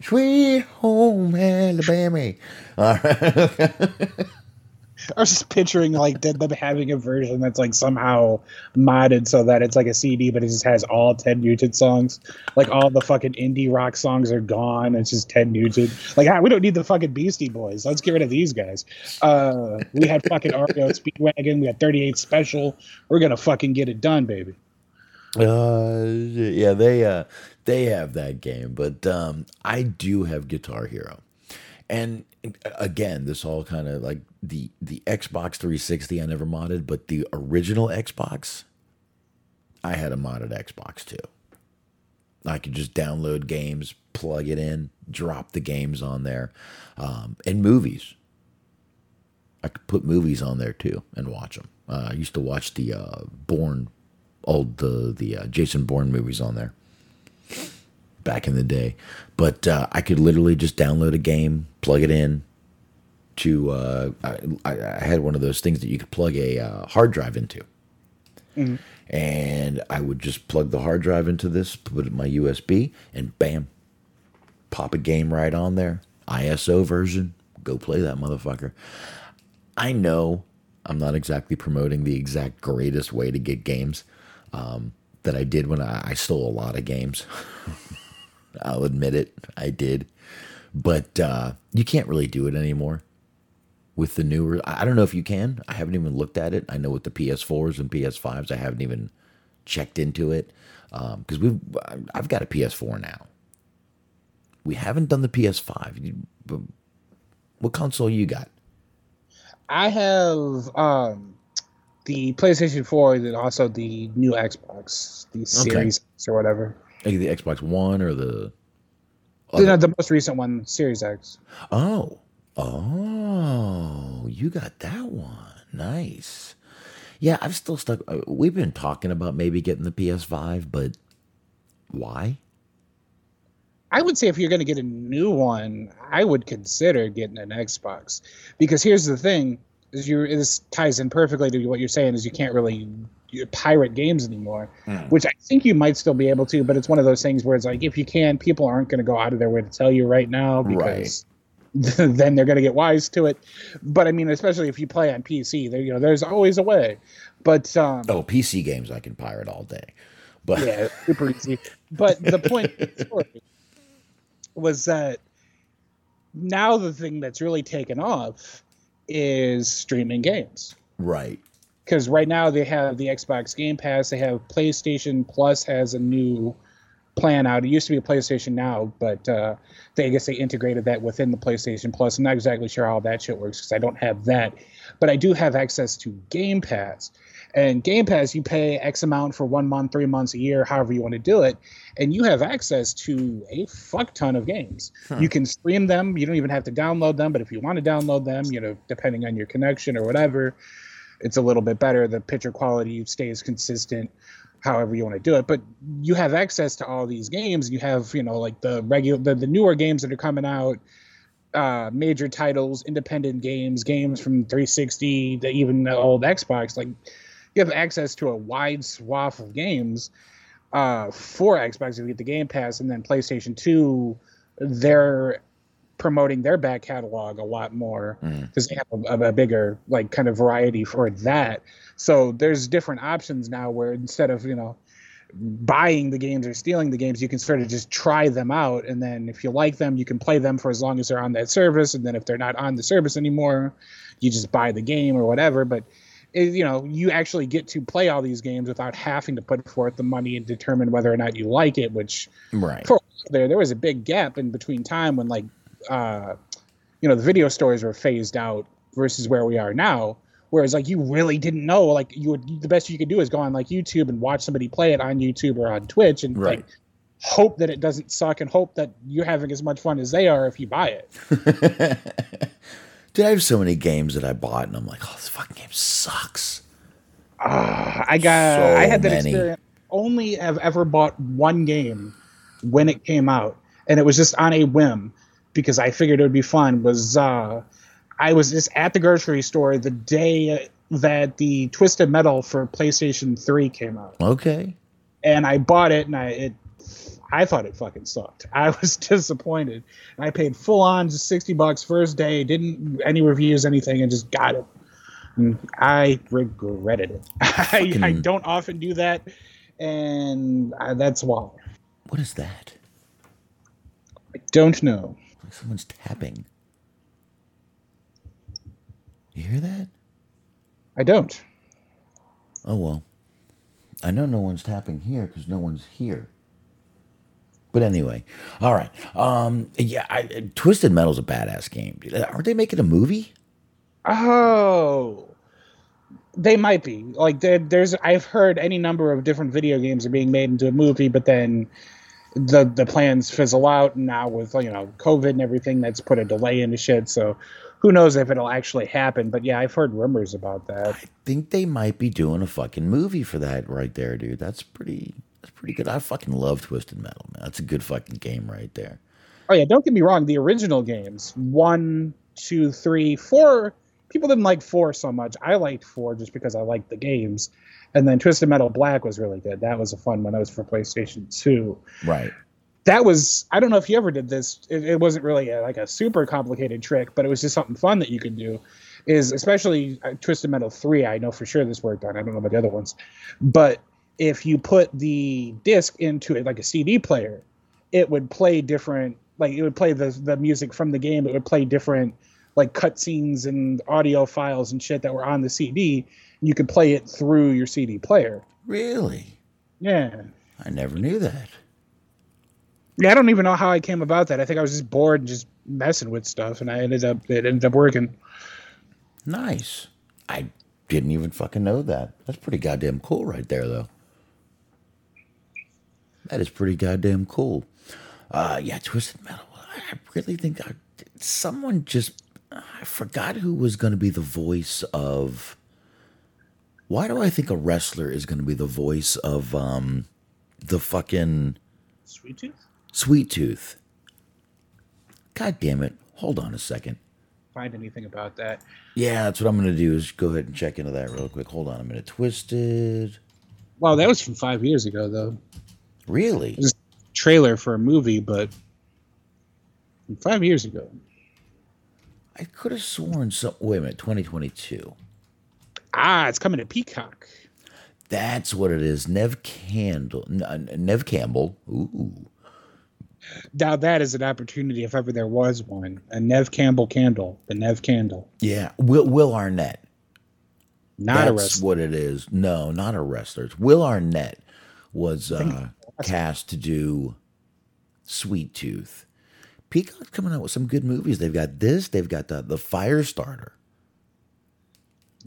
Speaker 5: Sweet Home Alabama. All right.
Speaker 6: I was just picturing like them having a version that's like somehow modded so that it's like a CD, but it just has all Ted Nugent songs. Like all the fucking indie rock songs are gone. It's just Ted Nugent. Like ah, we don't need the fucking Beastie Boys. Let's get rid of these guys. Uh, we had fucking REO Speedwagon. We had 38 Special. We're gonna fucking get it done, baby.
Speaker 5: Uh, yeah, they uh they have that game, but um I do have Guitar Hero. And again, this all kind of like the the Xbox 360 I never modded, but the original Xbox I had a modded Xbox too. I could just download games, plug it in, drop the games on there, um, and movies. I could put movies on there too and watch them. Uh, I used to watch the uh, old the the uh, Jason Bourne movies on there back in the day. But uh, I could literally just download a game, plug it in to. Uh, I, I had one of those things that you could plug a uh, hard drive into, and I would just plug the hard drive into this, put it in my USB, and bam, pop a game right on there. ISO version, go play that motherfucker. I know I'm not exactly promoting the exact greatest way to get games um, that I did when I, I stole a lot of games. I'll admit it, I did. But uh, you can't really do it anymore with the newer. I don't know if you can. I haven't even looked at it. I know with the PS4s and PS5s, I haven't even checked into it because we've. I've got a PS4 now. We haven't done the PS5. What console you got?
Speaker 6: I have um the PlayStation 4 and also the new Xbox, the Series X or whatever.
Speaker 5: Like the Xbox One or the
Speaker 6: The, no, the most recent one, Series X.
Speaker 5: Oh. Oh, you got that one. Nice. Yeah, I'm still stuck. uh, We've been talking about maybe getting the PS5, but why?
Speaker 6: I would say if you're going to get a new one, I would consider getting an Xbox because here's the thing: is you this ties in perfectly to what you're saying is you can't really you pirate games anymore, which I think you might still be able to, but it's one of those things where it's like if you can, people aren't going to go out of their way to tell you right now because then they're going to get wise to it. But I mean, especially if you play on PC, there you know there's always a way. But um,
Speaker 5: Oh, PC games I can pirate all day. But
Speaker 6: yeah, super easy. But the point the was that now the thing that's really taken off is streaming games.
Speaker 5: right.
Speaker 6: Because right now they have the Xbox Game Pass, they have PlayStation Plus has a new plan out. It used to be a PlayStation Now, but uh, they I guess they integrated that within the PlayStation Plus. I'm not exactly sure how that shit works because I don't have that, but I do have access to Game Pass. And Game Pass, you pay X amount for one month, three months, a year, however you want to do it, and you have access to a fuck ton of games. You can stream them. You don't even have to download them, but if you want to download them, you know, depending on your connection or whatever, it's a little bit better. The picture quality stays consistent, however you want to do it. But you have access to all these games. You have, you know, like the regular, the, the newer games that are coming out, uh, major titles, independent games, games from 360, the, even the old Xbox. Like you have access to a wide swath of games uh, for Xbox if you get the Game Pass, and then PlayStation 2, they're promoting their back catalog a lot more because they have a, a bigger like kind of variety for that. So there's different options now where instead of you know buying the games or stealing the games. You can sort of just try them out, and then if you like them, you can play them for as long as they're on that service. And then if they're not on the service anymore, you just buy the game or whatever. But it, you know, you actually get to play all these games without having to put forth the money and determine whether or not you like it. Which
Speaker 5: right
Speaker 6: for there there was a big gap in between time when like uh, you know the video stores were phased out versus where we are now Whereas like you really didn't know, like you would the best you could do is go on like YouTube and watch somebody play it on YouTube or on Twitch and
Speaker 5: right.
Speaker 6: like hope that it doesn't suck and hope that you're having as much fun as they are if you buy it.
Speaker 5: Dude, I have so many games that I bought and I'm like, oh, this fucking game sucks.
Speaker 6: Uh, I got
Speaker 5: So
Speaker 6: I had that
Speaker 5: many.
Speaker 6: experience. Only have ever bought one game when it came out, and it was just on a whim because I figured it would be fun. Was uh, I was just at the grocery store the day that the Twisted Metal for PlayStation 3 came out,
Speaker 5: Okay.
Speaker 6: and I bought it, and I it I thought it fucking sucked. I was disappointed. I paid full on just sixty bucks first day, didn't any reviews, anything, and just got it. And I regretted it. I, I don't often do that, and I, that's why.
Speaker 5: What is that?
Speaker 6: I don't know.
Speaker 5: Like someone's tapping. You hear that?
Speaker 6: I don't.
Speaker 5: Oh well. I know no one's tapping here because no one's here. But anyway, all right. Um, yeah, I, Twisted Metal's a badass game. Aren't they making a movie?
Speaker 6: Oh, they might be like there's. I've heard any number of different video games are being made into a movie, but then the the plans fizzle out. And now with you know COVID and everything, that's put a delay into shit. So who knows if it'll actually happen? But yeah, I've heard rumors about that.
Speaker 5: I think they might be doing a fucking movie for that right there, dude. That's pretty. That's pretty good. I fucking love Twisted Metal, man. That's a good fucking game right there.
Speaker 6: Oh yeah, don't get me wrong. The original games, one, two, three, four. People didn't like four so much. I liked four just because I liked the games. And then Twisted Metal Black was really good. That was a fun one. That was for PlayStation Two.
Speaker 5: Right.
Speaker 6: That was. I don't know if you ever did this. It, it wasn't really a, like a super complicated trick, but it was just something fun that you could do. Is especially uh, Twisted Metal Three. I know for sure this worked on. I don't know about the other ones, but if you put the disc into it like a CD player, it would play different like it would play the the music from the game it would play different like cutscenes and audio files and shit that were on the CD you could play it through your CD player
Speaker 5: Really?
Speaker 6: yeah
Speaker 5: I never knew that.
Speaker 6: yeah I don't even know how I came about that I think I was just bored and just messing with stuff and I ended up it ended up working
Speaker 5: Nice. I didn't even fucking know that. That's pretty goddamn cool right there, though. That is pretty goddamn cool. Uh, yeah, Twisted Metal. I really think I, someone just. I forgot who was going to be the voice of. Why do I think a wrestler is going to be the voice of um, the fucking
Speaker 6: Sweet Tooth
Speaker 5: Sweet Tooth? God damn it! Hold on a second.
Speaker 6: find anything about that
Speaker 5: Yeah, that's what I'm gonna do. Is go ahead and check into that real quick. Hold on a minute. Twisted.
Speaker 6: well that was from five years ago though
Speaker 5: Really?
Speaker 6: Just trailer for a movie but five years ago
Speaker 5: I could have sworn some. Wait a minute. 2022.
Speaker 6: ah it's coming to Peacock
Speaker 5: That's what it is. Neve Campbell. Uh, Neve Campbell. Ooh.
Speaker 6: Now that is an opportunity if ever there was one. A Neve Campbell candle, the Nev candle.
Speaker 5: Yeah. Will Will Arnett.
Speaker 6: Not a
Speaker 5: That's
Speaker 6: wrestler.
Speaker 5: what it is. No, not a wrestler. It's Will Arnett was uh, cast to do Sweet Tooth. Peacock's coming out with some good movies. They've got this. They've got the the Firestarter,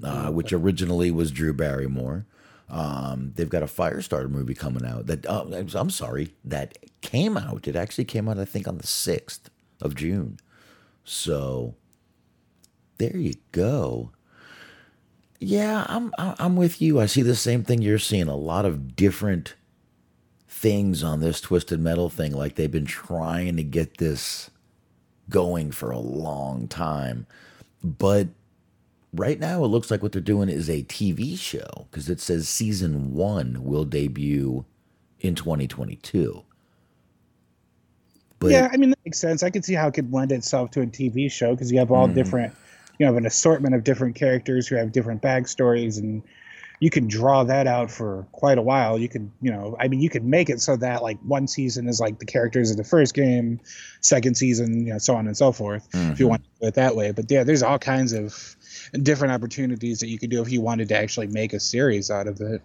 Speaker 5: uh, which originally was Drew Barrymore. Um, they've got a Firestarter movie coming out that uh, I'm sorry that came out. It actually came out I think on the sixth of June. So there you go. Yeah, I'm I'm with you. I see the same thing you're seeing. A lot of different things on this twisted metal thing. Like they've been trying to get this going for a long time, but right now it looks like what they're doing is a TV show because it says season one will debut in 2022. But
Speaker 6: yeah, I mean that makes sense. I could see how it could lend itself to a TV show because you have all
Speaker 5: Mhm.
Speaker 6: different, you have an assortment of different characters who have different backstories and you can draw that out for quite a while. You could, you know, I mean, you could make it so that like one season is like the characters of the first game, second season, you know, so on and so forth. Mm-hmm. If you mm-hmm. want to do it that way, but yeah, there's all kinds of different opportunities that you could do if you wanted to actually make a series out of it.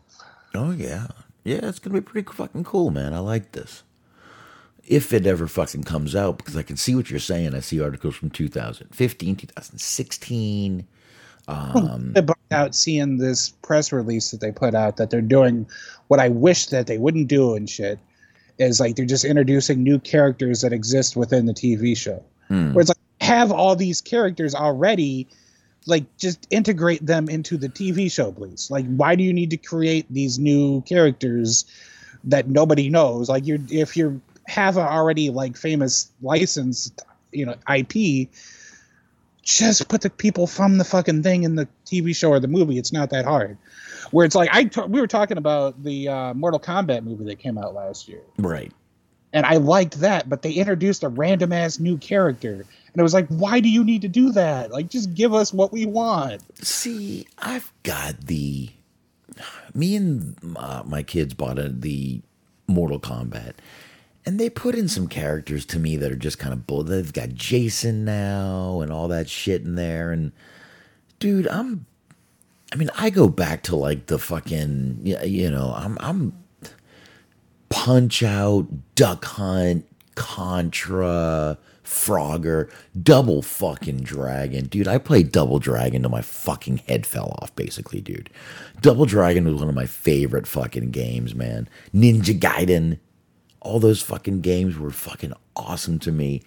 Speaker 5: Oh yeah, yeah, it's gonna be pretty fucking cool, man. I like this. If it ever fucking comes out, because I can see what you're saying. I see articles from 2015, 2016
Speaker 6: um, out seeing this press release that they put out that they're doing what I wish that they wouldn't do and shit is like they're just introducing new characters that exist within the TV show. Hmm. Where it's like have all these characters already, like just integrate them into the TV show, please. Like, why do you need to create these new characters that nobody knows? Like, you're if you have a already like famous licensed, you know, IP just put the people from the fucking thing in the TV show or the movie. It's not that hard. Where it's like I t- we were talking about the uh, Mortal Kombat movie that came out last year,
Speaker 5: right?
Speaker 6: And I liked that, but they introduced a random ass new character, and it was like, why do you need to do that? Like, just give us what we want.
Speaker 5: See, I've got the me and uh, my kids bought a, the Mortal Kombat, and they put in some characters to me that are just kind of bull. They've got Jason now and all that shit in there. And dude, I'm, I mean, I go back to like the fucking, you know, I'm, I'm Punch Out, Duck Hunt, Contra, Frogger, Double fucking Dragon. Dude, I played Double Dragon till my fucking head fell off, basically, dude. Double Dragon was one of my favorite fucking games, man. Ninja Gaiden all those fucking games were fucking awesome to me.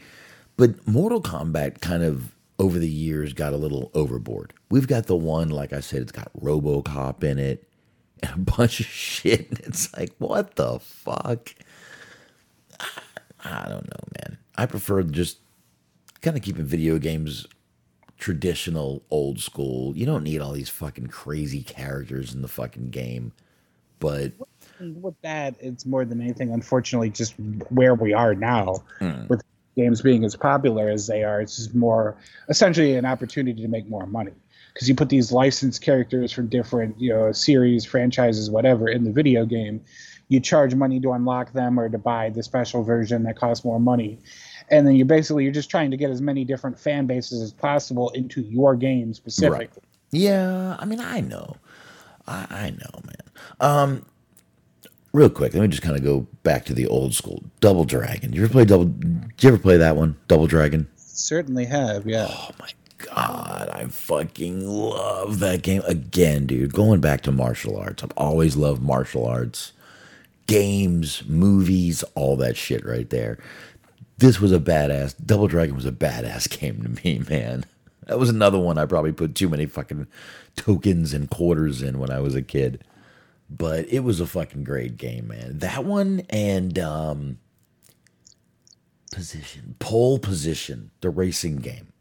Speaker 5: But Mortal Kombat kind of over the years got a little overboard. We've got the one, like I said, it's got Robocop in it and a bunch of shit. It's like, what the fuck? I don't know, man. I prefer just kind of keeping video games traditional, old school. You don't need all these fucking crazy characters in the fucking game. But
Speaker 6: with that, it's more than anything, unfortunately, just where we are now mm. with games being as popular as they are. It's just more essentially an opportunity to make more money because you put these licensed characters from different, you know, series, franchises, whatever, in the video game. You charge money to unlock them or to buy the special version that costs more money. And then you basically you're just trying to get as many different fan bases as possible into your game specifically. Right.
Speaker 5: Yeah, I mean, I know, I, I know, man. Um, real quick, let me just kind of go back to the old school Double Dragon. Did you ever play Double? Did you ever play that one, Double Dragon?
Speaker 6: Certainly have, yeah.
Speaker 5: Oh my god, I fucking love that game again, dude. Going back to martial arts, I've always loved martial arts, games, movies, all that shit right there. This was a badass. Double Dragon was a badass game to me, man. That was another one I probably put too many fucking tokens and quarters in when I was a kid but it was a fucking great game, man. That one and um, position, pole position, the racing game.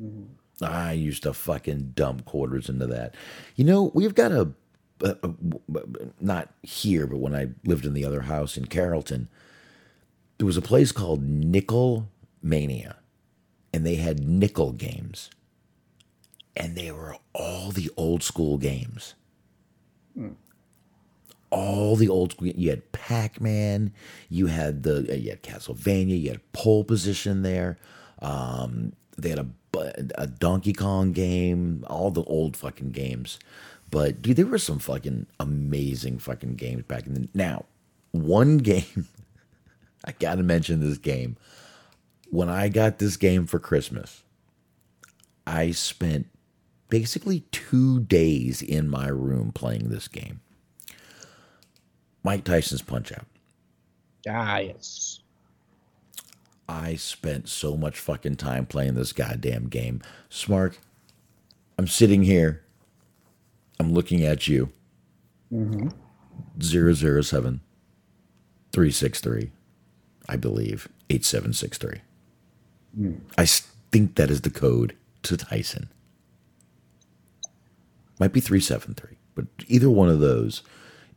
Speaker 5: Mm-hmm. I used to fucking dump quarters into that. You know, we've got a, a, a, not here, but when I lived in the other house in Carrollton, there was a place called Nickel Mania, and they had nickel games, and they were all the old school games. Mm all the old. You had Pac Man, you had the uh, you had Castlevania, you had Pole Position there. Um, they had a a Donkey Kong game, all the old fucking games. But dude, there were some fucking amazing fucking games back in the now. One game, I gotta mention this game. When I got this game for Christmas, I spent basically two days in my room playing this game. Mike Tyson's Punch Out.
Speaker 6: Ah, yes.
Speaker 5: I spent so much fucking time playing this goddamn game. Smark, I'm sitting here. I'm looking at you. Mm-hmm. 007 363, I believe, 8763. Mm. I think that is the code to Tyson. Might be 373, but either one of those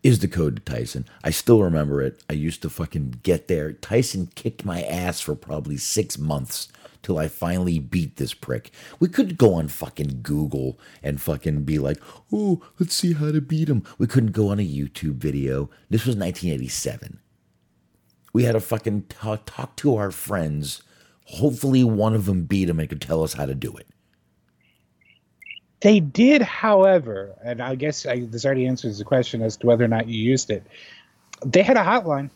Speaker 5: is the code to Tyson. I still remember it. I used to fucking get there. Tyson kicked my ass for probably six months till I finally beat this prick. We couldn't go on fucking Google and fucking be like, oh, let's see how to beat him. We couldn't go on a YouTube video. This was 1987. We had to fucking talk, talk to our friends. Hopefully, one of them beat him and could tell us how to do it.
Speaker 6: They did, however, and I guess I, this already answers the question as to whether or not you used it. They had a hotline.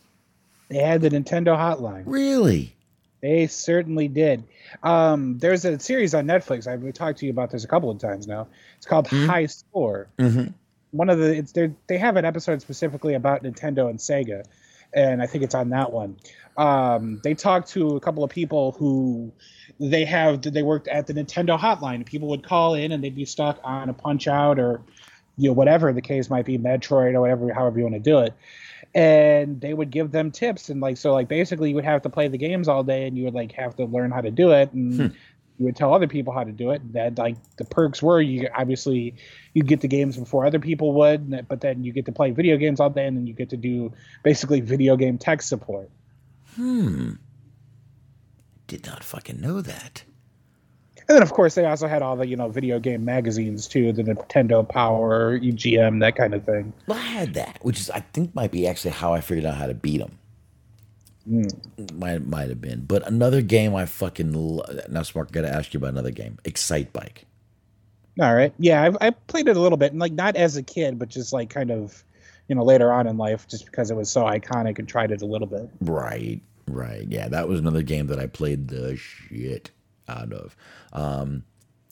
Speaker 6: They had the Nintendo hotline.
Speaker 5: Really?
Speaker 6: They certainly did. Um, there's a series on Netflix. I've talked to you about this a couple of times now. It's called mm-hmm. High Score.
Speaker 5: Mm-hmm.
Speaker 6: One of the it's they have an episode specifically about Nintendo and Sega, and I think it's on that one. Um, they talked to a couple of people who they have they worked at the Nintendo hotline. People would call in and they'd be stuck on a Punch Out or you know whatever the case might be, Metroid or whatever, however you want to do it and they would give them tips and like so like basically you would have to play the games all day and you would like have to learn how to do it and hmm. you would tell other people how to do it that like the perks were you obviously you get the games before other people would but then you get to play video games all day and then you get to do basically video game tech support
Speaker 5: hmm did not fucking know that
Speaker 6: and then of course they also had all the you know video game magazines too, the Nintendo Power, EGM, that kind of thing.
Speaker 5: Well, I had that, which is I think might be actually how I figured out how to beat them. Mm. Might might have been, but another game I fucking lo- now. Smark, got to ask you about another game, Excitebike.
Speaker 6: All right, yeah, I've, I played it a little bit, and like not as a kid, but just like kind of, you know, later on in life, just because it was so iconic, and tried it a little bit.
Speaker 5: Right, right, yeah, that was another game that I played the shit out of. Um,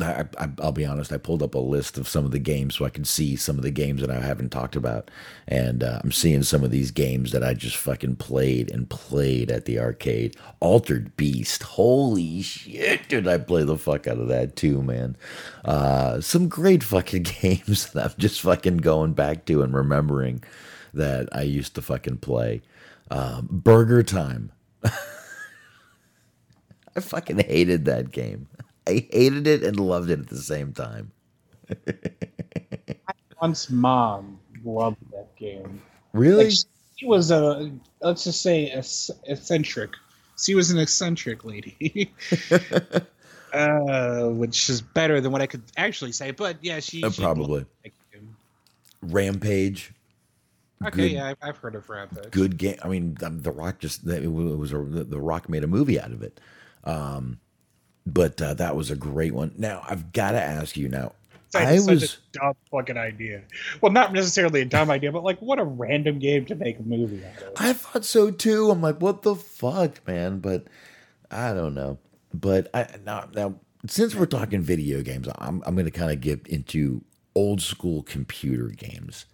Speaker 5: I, will be honest. I pulled up a list of some of the games so I can see some of the games that I haven't talked about, and uh, I'm seeing some of these games that I just fucking played and played at the arcade. Altered Beast, holy shit, did I play the fuck out of that too, man? Uh, some great fucking games that I'm just fucking going back to and remembering that I used to fucking play. Um, Burger Time. I fucking hated that game. I hated it and loved it at the same time.
Speaker 6: Once mom loved that game.
Speaker 5: Really?
Speaker 6: Like she was a let's just say eccentric. She was an eccentric lady. uh, which is better than what I could actually say. But yeah, she,
Speaker 5: uh, probably Rampage.
Speaker 6: Okay, good, yeah, I've heard of Rampage.
Speaker 5: Good game. I mean, um, The Rock just it was a, the Rock made a movie out of it. Um, but uh, that was a great one. Now I've got to ask you now.
Speaker 6: I was a dumb fucking idea. Well, not necessarily a dumb idea, but like what a random game to make a movie out of.
Speaker 5: I thought so too. I'm like, what the fuck, man? But I don't know. But I now now since we're talking video games, I'm I'm going to kind of get into old school computer games.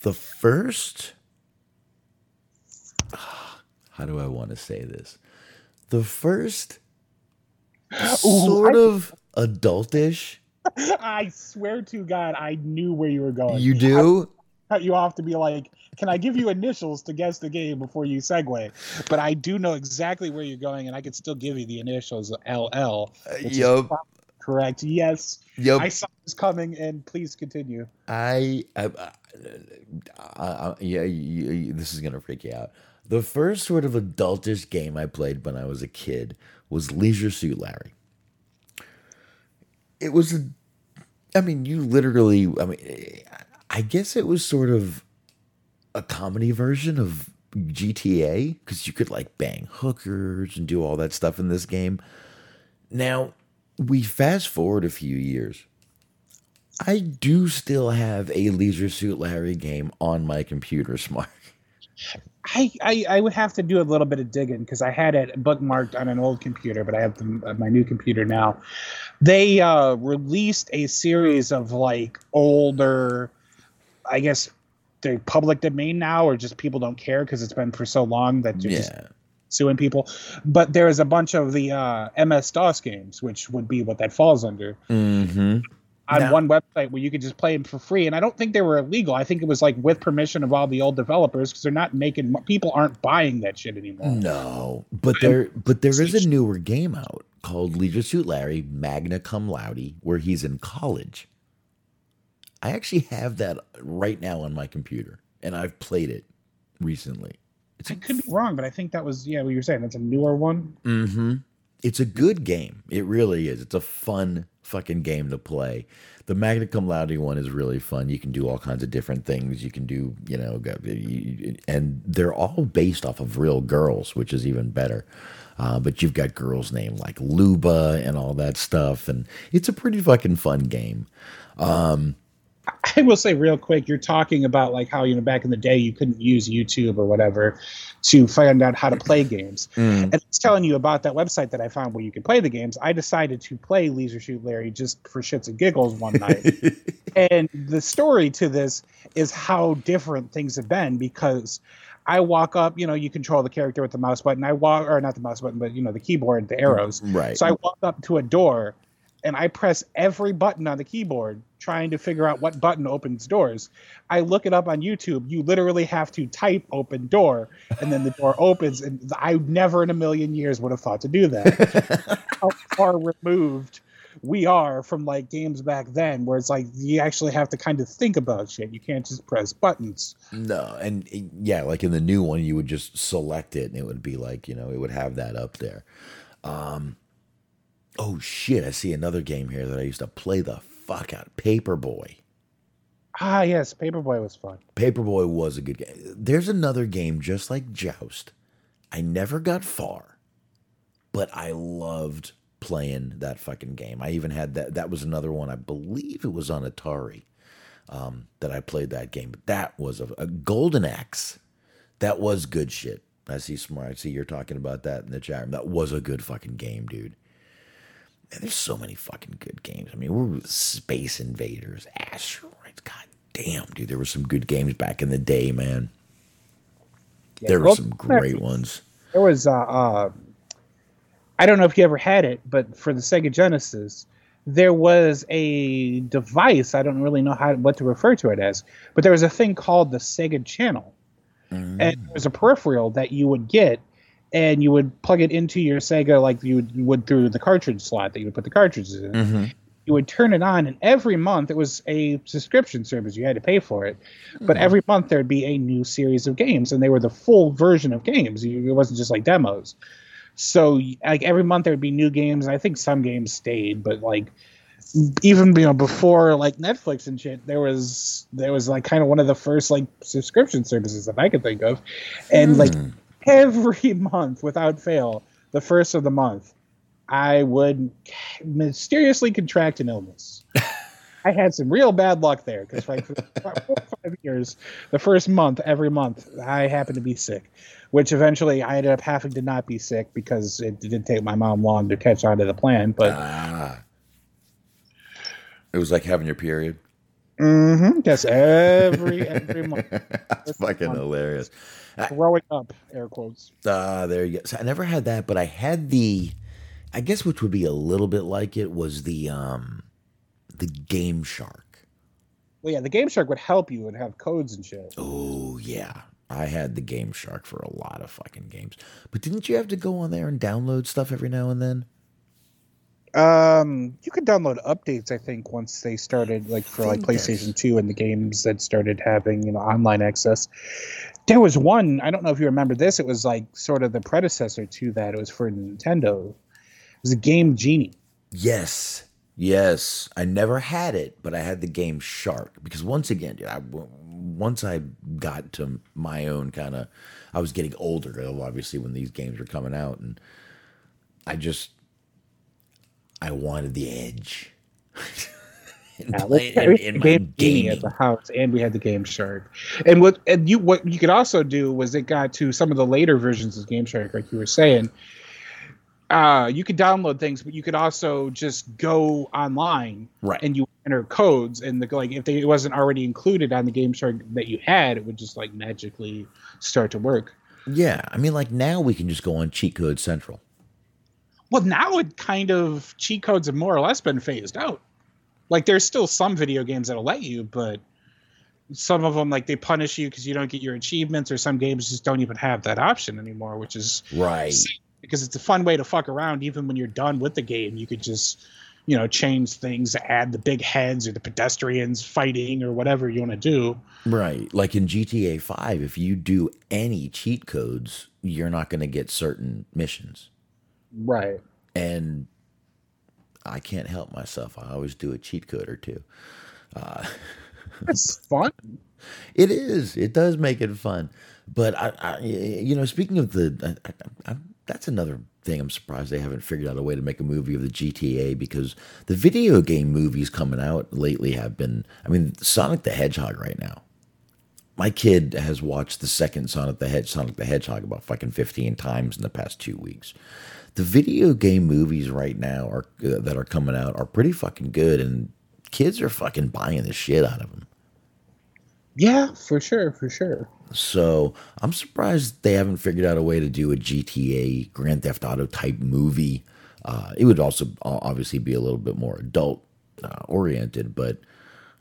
Speaker 5: The first, how do I want to say this? The first sort Ooh, of adultish.
Speaker 6: I swear to God, I knew where you were going.
Speaker 5: You do?
Speaker 6: I, you off to be like, can I give you initials to guess the game before you segue? But I do know exactly where you're going, and I could still give you the initials LL.
Speaker 5: Uh, yep.
Speaker 6: Correct. Yes.
Speaker 5: Yep.
Speaker 6: I saw this coming, and please continue.
Speaker 5: I, I, I, I yeah, you, you, this is gonna freak you out. The first sort of adultish game I played when I was a kid was Leisure Suit Larry. It was a, I mean, you literally, I mean, I guess it was sort of a comedy version of GTA because you could like bang hookers and do all that stuff in this game. Now, we fast forward a few years. I do still have a Leisure Suit Larry game on my computer Smark.
Speaker 6: I, I, I would have to do a little bit of digging because I had it bookmarked on an old computer, but I have the, uh, my new computer now. They uh, released a series of like older, I guess they're public domain now, or just people don't care because it's been for so long that you're yeah. just suing people. But there is a bunch of the uh, MS DOS games, which would be what that falls under.
Speaker 5: Mm-hmm
Speaker 6: on no. one website where you could just play them for free. And I don't think they were illegal. I think it was like with permission of all the old developers because they're not making people aren't buying that shit anymore.
Speaker 5: No, but there but there is a newer game out called Leisure Suit Larry Magna Cum Laude where he's in college. I actually have that right now on my computer and I've played it recently.
Speaker 6: It's I could be wrong, but I think that was yeah, what you were saying. That's a newer one.
Speaker 5: Mm-hmm. it's a good game. It really is. It's a fun fucking game to play. The Magna Cum Laude one is really fun. You can do all kinds of different things. You can do, you know, and they're all based off of real girls, which is even better. Uh, but you've got girls named like Luba and all that stuff, and it's a pretty fucking fun game. Um,
Speaker 6: I will say real quick, you're talking about like how you know back in the day you couldn't use YouTube or whatever to find out how to play games. Mm. And it's telling you about that website that I found where you can play the games. I decided to play Leisure Suit Larry just for shits and giggles one night. and the story to this is how different things have been because I walk up, you know, you control the character with the mouse button. I walk, or not the mouse button, but you know, the keyboard, the arrows.
Speaker 5: Right.
Speaker 6: So I walk up to a door and I press every button on the keyboard trying to figure out what button opens doors. I look it up on YouTube. You literally have to type open door and then the door opens. And I never in a million years would have thought to do that. How far removed we are from like games back then where it's like you actually have to kind of think about shit. You can't just press buttons.
Speaker 5: No, and yeah, like in the new one, you would just select it and it would be like, you know, it would have that up there. Um, Oh shit! I see another game here that I used to play the fuck out. Paperboy.
Speaker 6: Ah, yes, Paperboy was fun.
Speaker 5: Paperboy was a good game. There's another game just like Joust. I never got far, but I loved playing that fucking game. I even had that. That was another one. I believe it was on Atari um, that I played that game. But that was a, a Golden Axe. That was good shit. I see Smark. I see you're talking about that in the chat room. That was a good fucking game, dude. Man, there's so many fucking good games. I mean, we're Space Invaders, Asteroids. God damn, dude, there were some good games back in the day, man. Yeah, there were some great ones.
Speaker 6: There was, uh, uh, I don't know if you ever had it, but for the Sega Genesis, there was a device. I don't really know how what to refer to it as, but there was a thing called the Sega Channel, mm. and it was a peripheral that you would get and you would plug it into your Sega like you would, you would through the cartridge slot that you would put the cartridges in. Mm-hmm. You would turn it on, and every month it was a subscription service. You had to pay for it, mm-hmm. but every month there'd be a new series of games, and they were the full version of games. it wasn't just like demos. So like every month there'd be new games. I think some games stayed, but like even you know before like Netflix and shit, there was there was like kind of one of the first like subscription services that I could think of, and mm. like every month without fail, the first of the month, I would mysteriously contract an illness. I had some real bad luck there because like for four five years, the first month, every month, I happened to be sick, which eventually I ended up having to not be sick because it didn't take my mom long to catch on to the plan. But ah.
Speaker 5: it was like having your period.
Speaker 6: Mm-hmm. Yes, every every month.
Speaker 5: That's fucking month. hilarious.
Speaker 6: Growing up, air quotes.
Speaker 5: Ah, uh, there you go. So I never had that, but I had the, I guess which would be a little bit like it was the um, the Game Shark.
Speaker 6: Well, yeah, the Game Shark would help you and have codes and shit.
Speaker 5: Oh yeah, I had the Game Shark for a lot of fucking games. But didn't you have to go on there and download stuff every now and then?
Speaker 6: Um, you could download updates. I think once they started, like for like PlayStation Two and the games that started having you know online access. There was one. I don't know if you remember this. It was like sort of the predecessor to that. It was for Nintendo. It was a Game Genie.
Speaker 5: Yes, yes. I never had it, but I had the Game Shark because once again, dude, I once I got to my own kind of, I was getting older. Obviously, when these games were coming out, and I just I wanted the edge.
Speaker 6: in, yeah, play, in, in game gaming at the house, and we had the Game Shark. And what and you what you could also do was it got to some of the later versions of Game Shark, like you were saying. Uh, you could download things, but you could also just go online,
Speaker 5: right?
Speaker 6: And you enter codes, and the like if they, it wasn't already included on the Game Shark that you had, it would just like magically start to work.
Speaker 5: Yeah, I mean, like now we can just go on Cheat Code Central
Speaker 6: well, now it kind of cheat codes have more or less been phased out. Like there's still some video games that'll let you, but some of them like they punish you because you don't get your achievements, or some games just don't even have that option anymore, which is
Speaker 5: right
Speaker 6: because it's a fun way to fuck around. Even when you're done with the game, you could just you know change things, add the big heads or the pedestrians fighting or whatever you want to do.
Speaker 5: Right, like in GTA Five, if you do any cheat codes, you're not going to get certain missions.
Speaker 6: Right.
Speaker 5: and I can't help myself. I always do a cheat code or two. Uh,
Speaker 6: it's fun.
Speaker 5: It is. It does make it fun. But I, I you know, speaking of the, I, I, that's another thing. I'm surprised they haven't figured out a way to make a movie of the GTA because the video game movies coming out lately have been. I mean, Sonic the Hedgehog right now. My kid has watched the second Sonic the Sonic the Hedgehog about fucking 15 times in the past two weeks. The video game movies right now are uh, that are coming out are pretty fucking good, and kids are fucking buying the shit out of them.
Speaker 6: Yeah, for sure, for sure.
Speaker 5: So I'm surprised they haven't figured out a way to do a GTA Grand Theft Auto type movie. Uh, it would also obviously be a little bit more adult uh, oriented, but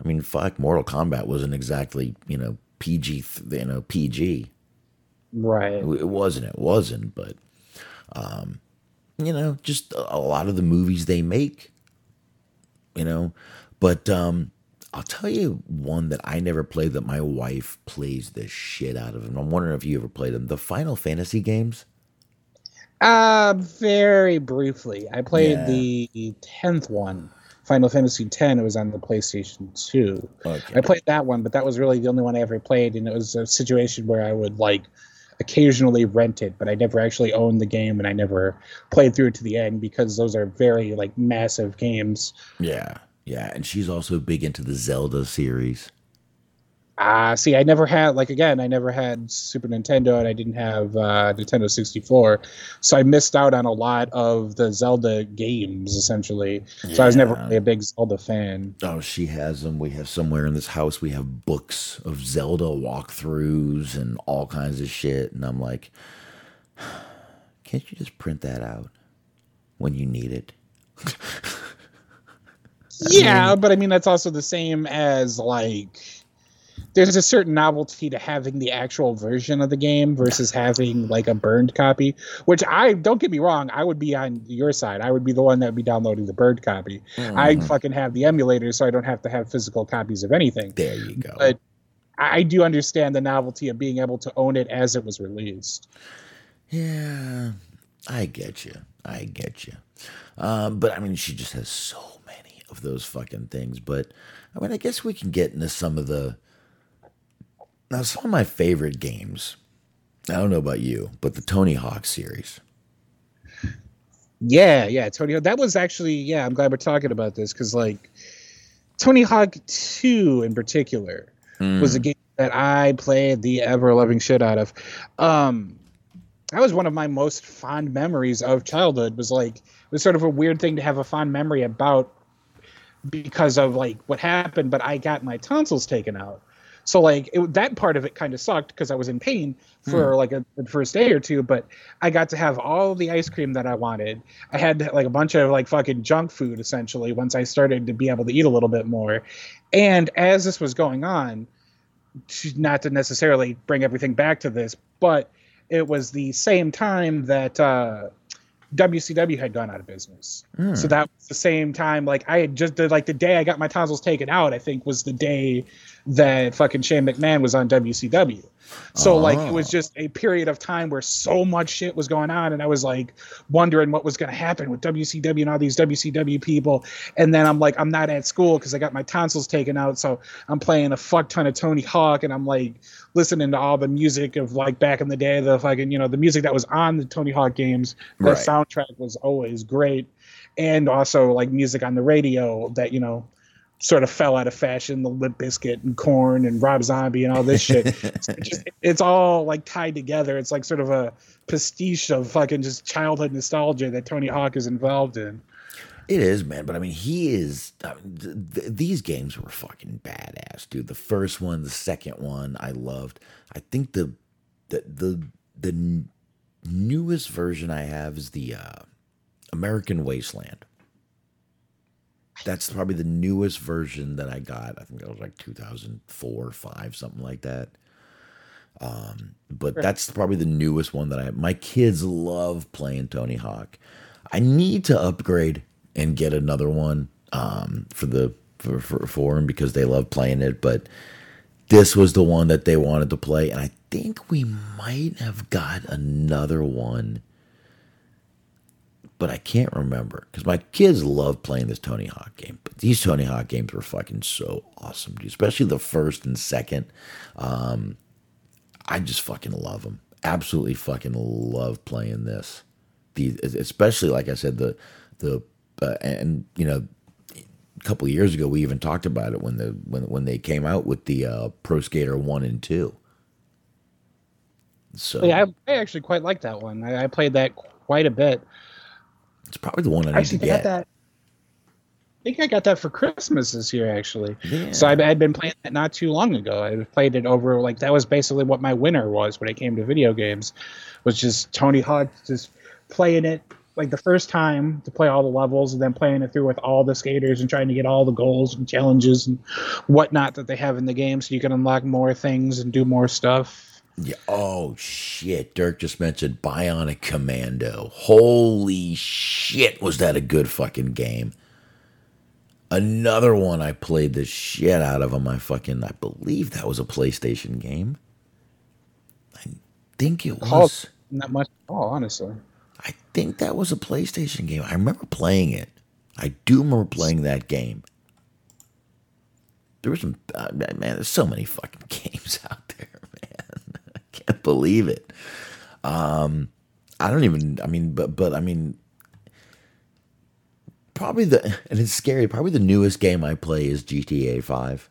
Speaker 5: I mean, fuck, Mortal Kombat wasn't exactly you know PG, you know PG.
Speaker 6: Right.
Speaker 5: It wasn't. It wasn't. But, um, you know, just a, lot of the movies they make. You know, but um, I'll tell you one that I never played that my wife plays the shit out of. And I'm wondering if you ever played them. The Final Fantasy games.
Speaker 6: Uh, very briefly. I played yeah. the tenth one, Final Fantasy X. It was on the PlayStation Two. Okay. I played that one, but that was really the only one I ever played, and it was a situation where I would like occasionally rent it, but I never actually owned the game, and I never played through it to the end because those are very like massive games.
Speaker 5: Yeah. Yeah, and she's also big into the Zelda series.
Speaker 6: Ah, uh, see, I never had like again, I never had Super Nintendo, and I didn't have uh, Nintendo sixty four, so I missed out on a lot of the Zelda games essentially. Yeah. So I was never really a big Zelda fan.
Speaker 5: Oh, she has them. We have somewhere in this house. We have books of Zelda walkthroughs and all kinds of shit, and I'm like, can't you just print that out when you need it?
Speaker 6: yeah, mean, but I mean that's also the same as like there's a certain novelty to having the actual version of the game versus having like a burned copy. Which I don't get me wrong, I would be on your side. I would be the one that would be downloading the burned copy. Mm. I fucking have the emulator, so I don't have to have physical copies of anything.
Speaker 5: There you go.
Speaker 6: But I do understand the novelty of being able to own it as it was released.
Speaker 5: Yeah, I get you. I get you. Um, but I mean, she just has so many of those fucking things. But I mean, I guess we can get into some of the. Now, some of my favorite games. I don't know about you, but the Tony Hawk series.
Speaker 6: Yeah, yeah, Tony Hawk. That was actually, yeah, I'm glad we're talking about this because, like, Tony Hawk 2 in particular mm. was a game that I played the ever loving shit out of. Um, that was one of my most fond memories of childhood was like it was sort of a weird thing to have a fond memory about because of like what happened, but I got my tonsils taken out. So like it, that part of it kind of sucked because I was in pain for mm. like a, the first day or two, but I got to have all the ice cream that I wanted. I had like a bunch of like fucking junk food essentially once I started to be able to eat a little bit more. And as this was going on, not to necessarily bring everything back to this, but it was the same time that uh, WCW had gone out of business. Mm. So that was the same time. Like I had just like the day I got my tonsils taken out. I think was the day that fucking Shane McMahon was on WCW. So oh. like it was just a period of time where so much shit was going on, and I was like wondering what was going to happen with WCW and all these WCW people. And then I'm like, I'm not at school because I got my tonsils taken out, so I'm playing a fuck ton of Tony Hawk, and I'm like listening to all the music of like back in the day, the fucking you know the music that was on the Tony Hawk games. The right. soundtrack was always great, and also like music on the radio that you know sort of fell out of fashion the Limp Bizkit and Korn and Rob Zombie and all this shit. It's, just, it's all like tied together. It's like sort of a pastiche of fucking just childhood nostalgia that tony hawk is involved in.
Speaker 5: It is man but i mean he is I mean, th- th- these games were fucking badass dude. The first one the second one i loved. I think the the the, the n- newest version i have is the uh, american wasteland that's probably the newest version that I got. I think that was like 2004, five, something like that. Um, but that's probably the newest one that I. My kids love playing Tony Hawk. I need to upgrade and get another one um, for the for, for for them because they love playing it. But this was the one that they wanted to play, and I think we might have got another one but I can't remember because my kids love playing this Tony Hawk game. But these Tony Hawk games were fucking so awesome, dude. especially the first and second. Um, I just fucking love them. Absolutely fucking love playing this. The especially like I said the the uh, and you know a couple years ago we even talked about it when the when when they came out with the uh, Pro Skater one and two. So
Speaker 6: yeah, I, I actually quite like that one. I, I played that quite a bit.
Speaker 5: It's probably the one I need
Speaker 6: actually
Speaker 5: to get.
Speaker 6: that. I think I got that for Christmas this year, actually.
Speaker 5: Yeah.
Speaker 6: So I had been playing it not too long ago. I played it over like that was basically what my winter was when it came to video games, was just Tony Hawk just playing it like the first time to play all the levels and then playing it through with all the skaters and trying to get all the goals and challenges and whatnot that they have in the game so you can unlock more things and do more stuff.
Speaker 5: Yeah. Oh shit! Dirk just mentioned Bionic Commando. Holy shit! Was that a good fucking game? Another one I played the shit out of on my fucking. I believe that was a PlayStation game. I think it was.
Speaker 6: Oh, not much at all, honestly.
Speaker 5: I think that was a PlayStation game. I remember playing it. I do remember playing that game. There was some uh, man. There's so many fucking games out there can't believe it. Um, I don't even. I mean, but but I mean, probably the and it's scary. Probably the newest game I play is GTA Five.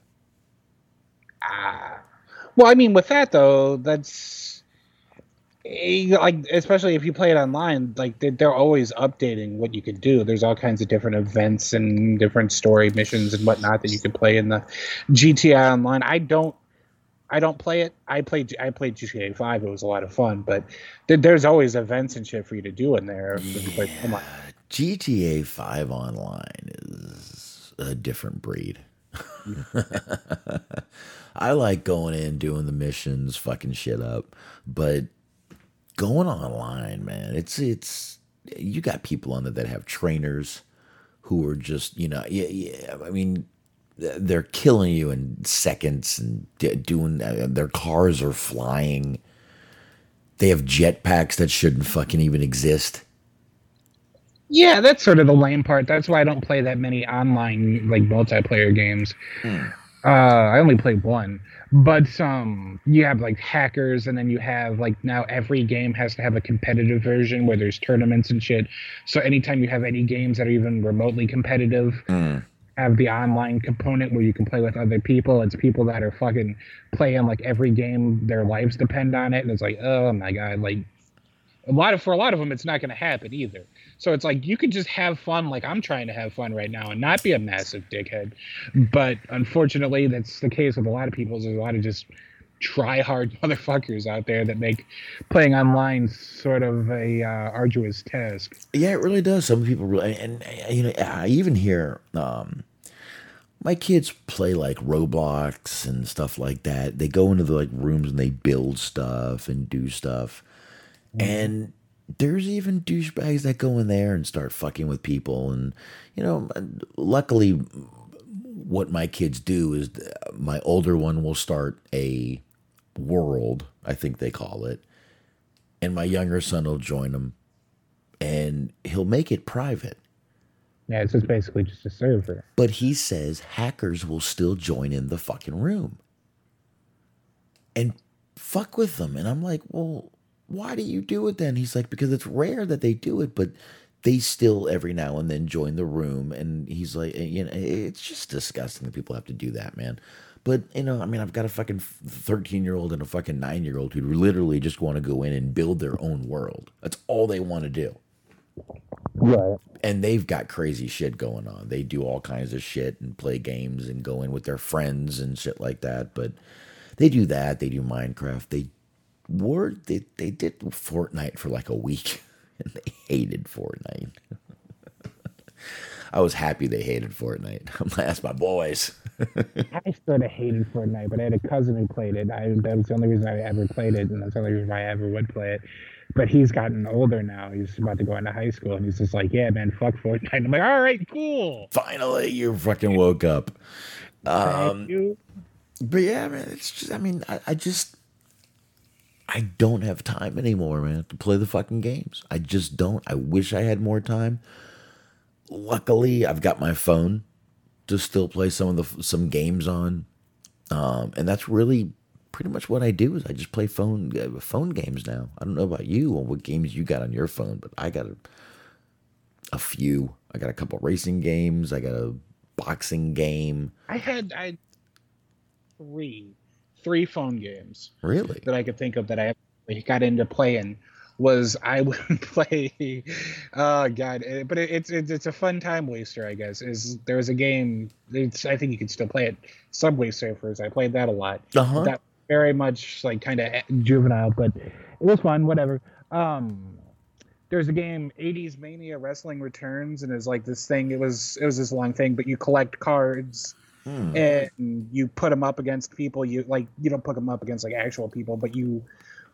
Speaker 6: Ah, well, I mean, with that though, that's eh, like especially if you play it online, like they're always updating what you could do. There's all kinds of different events and different story missions and whatnot that you can play in the GTA Online. I don't I don't play it. I played I played GTA Five. It was a lot of fun, but th- there's always events and shit for you to do in there.
Speaker 5: Yeah. GTA Five online is a different breed. I like going in doing the missions, fucking shit up, but going online, man, it's it's you got people on there that have trainers who are just you know yeah yeah. I mean they're killing you in seconds and doing uh, their cars are flying. They have jetpacks that shouldn't fucking even exist.
Speaker 6: Yeah, that's sort of the lame part. That's why I don't play that many online like multiplayer games. Hmm. Uh, I only play one, but um, you have like hackers, and then you have like now every game has to have a competitive version where there's tournaments and shit. So anytime you have any games that are even remotely competitive,
Speaker 5: hmm
Speaker 6: have the online component where you can play with other people. It's people that are fucking playing like every game, their lives depend on it, and it's like, oh my god, like a lot of for a lot of them, it's not going to happen either. So it's like you could just have fun, like I'm trying to have fun right now, and not be a massive dickhead. But unfortunately, that's the case with a lot of people. There's a lot of just try hard motherfuckers out there that make playing online sort of a uh, arduous task.
Speaker 5: Yeah, it really does. Some people really, and, and you know, I even hear um, my kids play like Roblox and stuff like that. They go into the like rooms and they build stuff and do stuff, mm-hmm. and there's even douchebags that go in there and start fucking with people. And you know, luckily, what my kids do is my older one will start a world, I think they call it. And my younger son will join them and he'll make it private.
Speaker 6: Yeah, it's just basically just a server.
Speaker 5: But he says hackers will still join in the fucking room and fuck with them. And I'm like, well, why do you do it then? He's like, because it's rare that they do it, but they still every now and then join the room. And he's like, eh, you know, eh, it's just disgusting that people have to do that, man. But you know, I mean, I've got a fucking thirteen year old and a fucking nine year old who literally just want to go in and build their own world. That's all they want to do.
Speaker 6: Right.
Speaker 5: And they've got crazy shit going on. They do all kinds of shit and play games and go in with their friends and shit like that. But they do that. They do Minecraft. They were they they did Fortnite for like a week, they hated Fortnite. I was happy they hated Fortnite. I'm like, that's my boys.
Speaker 6: I sort of hated Fortnite, but I had a cousin who played it. I, that was the only reason I ever played it, and that's the only reason I ever would play it. But he's gotten older now. He's about to go into high school, and he's just like, "Yeah, man, fuck Fortnite." I'm like, "All right, cool."
Speaker 5: Finally, you fucking woke up. Um, But yeah, man, it's just. I mean, I, I just. I don't have time anymore, man, to play the fucking games. I just don't. I wish I had more time. Luckily, I've got my phone to still play some of the some games on, um, and that's really pretty much what I do. Is I just play phone uh, phone games now. I don't know about you or what games you got on your phone, but I got a, a few. I got a couple racing games. I got a boxing game.
Speaker 6: I had I three three phone games
Speaker 5: really?
Speaker 6: that I could think of that I got into playing was I would play oh god eh, but it's, it's it's a fun time waster I guess is there was a game it's, I think you can still play it Subway Surfers I played that a lot.
Speaker 5: Uh-huh.
Speaker 6: that very much like kind of juvenile but it was fun whatever. Um there's a game 80s mania wrestling returns and it's like this thing it was it was this long thing but you collect cards Hmm. and you put them up against people you like you don't put them up against like actual people but you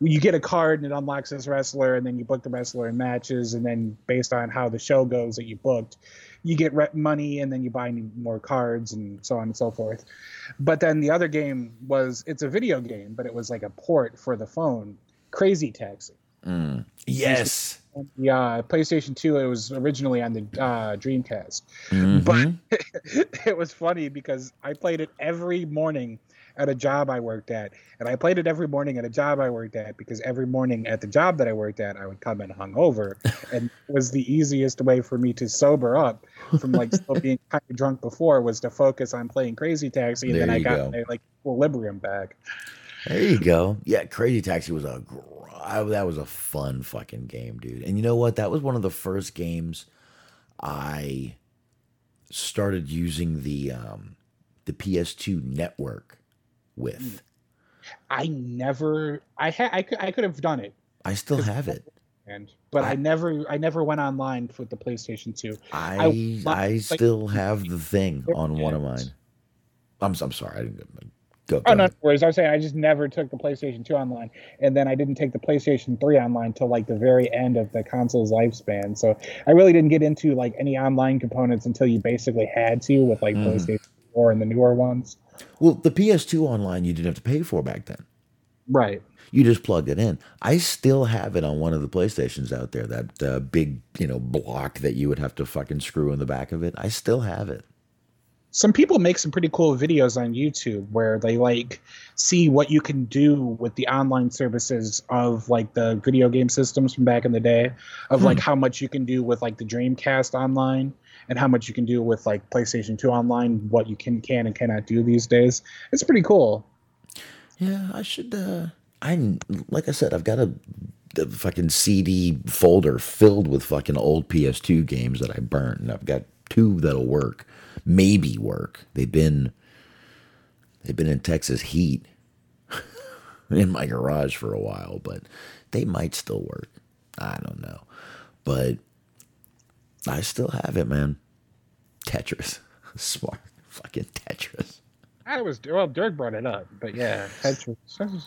Speaker 6: you get a card and it unlocks this wrestler and then you book the wrestler in matches and then based on how the show goes that you booked you get rep money and then you buy more cards and so on and so forth. But then the other game was it's a video game but it was like a port for the phone. Crazy taxi.
Speaker 5: Mm. yes
Speaker 6: the uh, PlayStation 2, it was originally on the uh, Dreamcast. Mm-hmm. But it was funny because I played it every morning at a job I worked at. And I played it every morning at a job I worked at because every morning at the job that I worked at, I would come in hungover. and it was the easiest way for me to sober up from like still being kind of drunk before was to focus on playing Crazy Taxi. And there then I got go. my, like equilibrium back.
Speaker 5: There you go. Yeah, Crazy Taxi was a I, that was a fun fucking game, dude. And you know what? That was one of the first games I started using the um, the PS2 network with.
Speaker 6: I never. I had. I could. I could have done it.
Speaker 5: I still have it.
Speaker 6: And but I, I, never. I never went online with the PlayStation 2.
Speaker 5: I I, I like, still have the thing on one of mine. I'm. I'm sorry. I didn't.
Speaker 6: Go, go oh, no worries. I was saying I just never took the PlayStation 2 online, and then I didn't take the PlayStation 3 online till like the very end of the console's lifespan. So I really didn't get into like any online components until you basically had to with like mm. PlayStation 4 and the newer ones.
Speaker 5: Well, the PS2 online you didn't have to pay for back then.
Speaker 6: Right.
Speaker 5: You just plugged it in. I still have it on one of the PlayStations out there. That uh, big, you know, block that you would have to fucking screw in the back of it. I still have it
Speaker 6: some people make some pretty cool videos on YouTube where they like see what you can do with the online services of like the video game systems from back in the day of hmm. like how much you can do with like the Dreamcast online and how much you can do with like PlayStation 2 online what you can can and cannot do these days. It's pretty cool.
Speaker 5: Yeah, I should uh I like I said I've got a the fucking CD folder filled with fucking old PS2 games that I burnt and I've got two that'll work maybe work. They've been they've been in Texas heat in my garage for a while, but they might still work. I don't know. But I still have it, man. Tetris. Smart fucking Tetris.
Speaker 6: I was well. Dirk brought it up, but yeah, Tetris.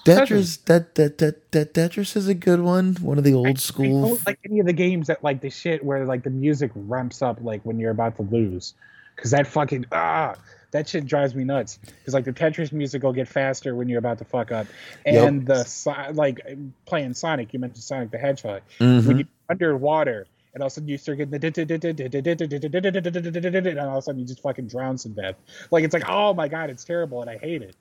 Speaker 5: Tetris. That that that that Tetris is a good one. One of the old I, school.
Speaker 6: I don't like any of the games that like the shit where like the music ramps up like when you're about to lose because that fucking ah that shit drives me nuts. Because like the Tetris music will get faster when you're about to fuck up, and yep. the like playing Sonic. You mentioned Sonic the Hedgehog. Mm-hmm. When you're underwater, and all of a sudden you start getting the and all of a sudden you just fucking drown to death. Like it's like oh my god, it's terrible, and I hate it.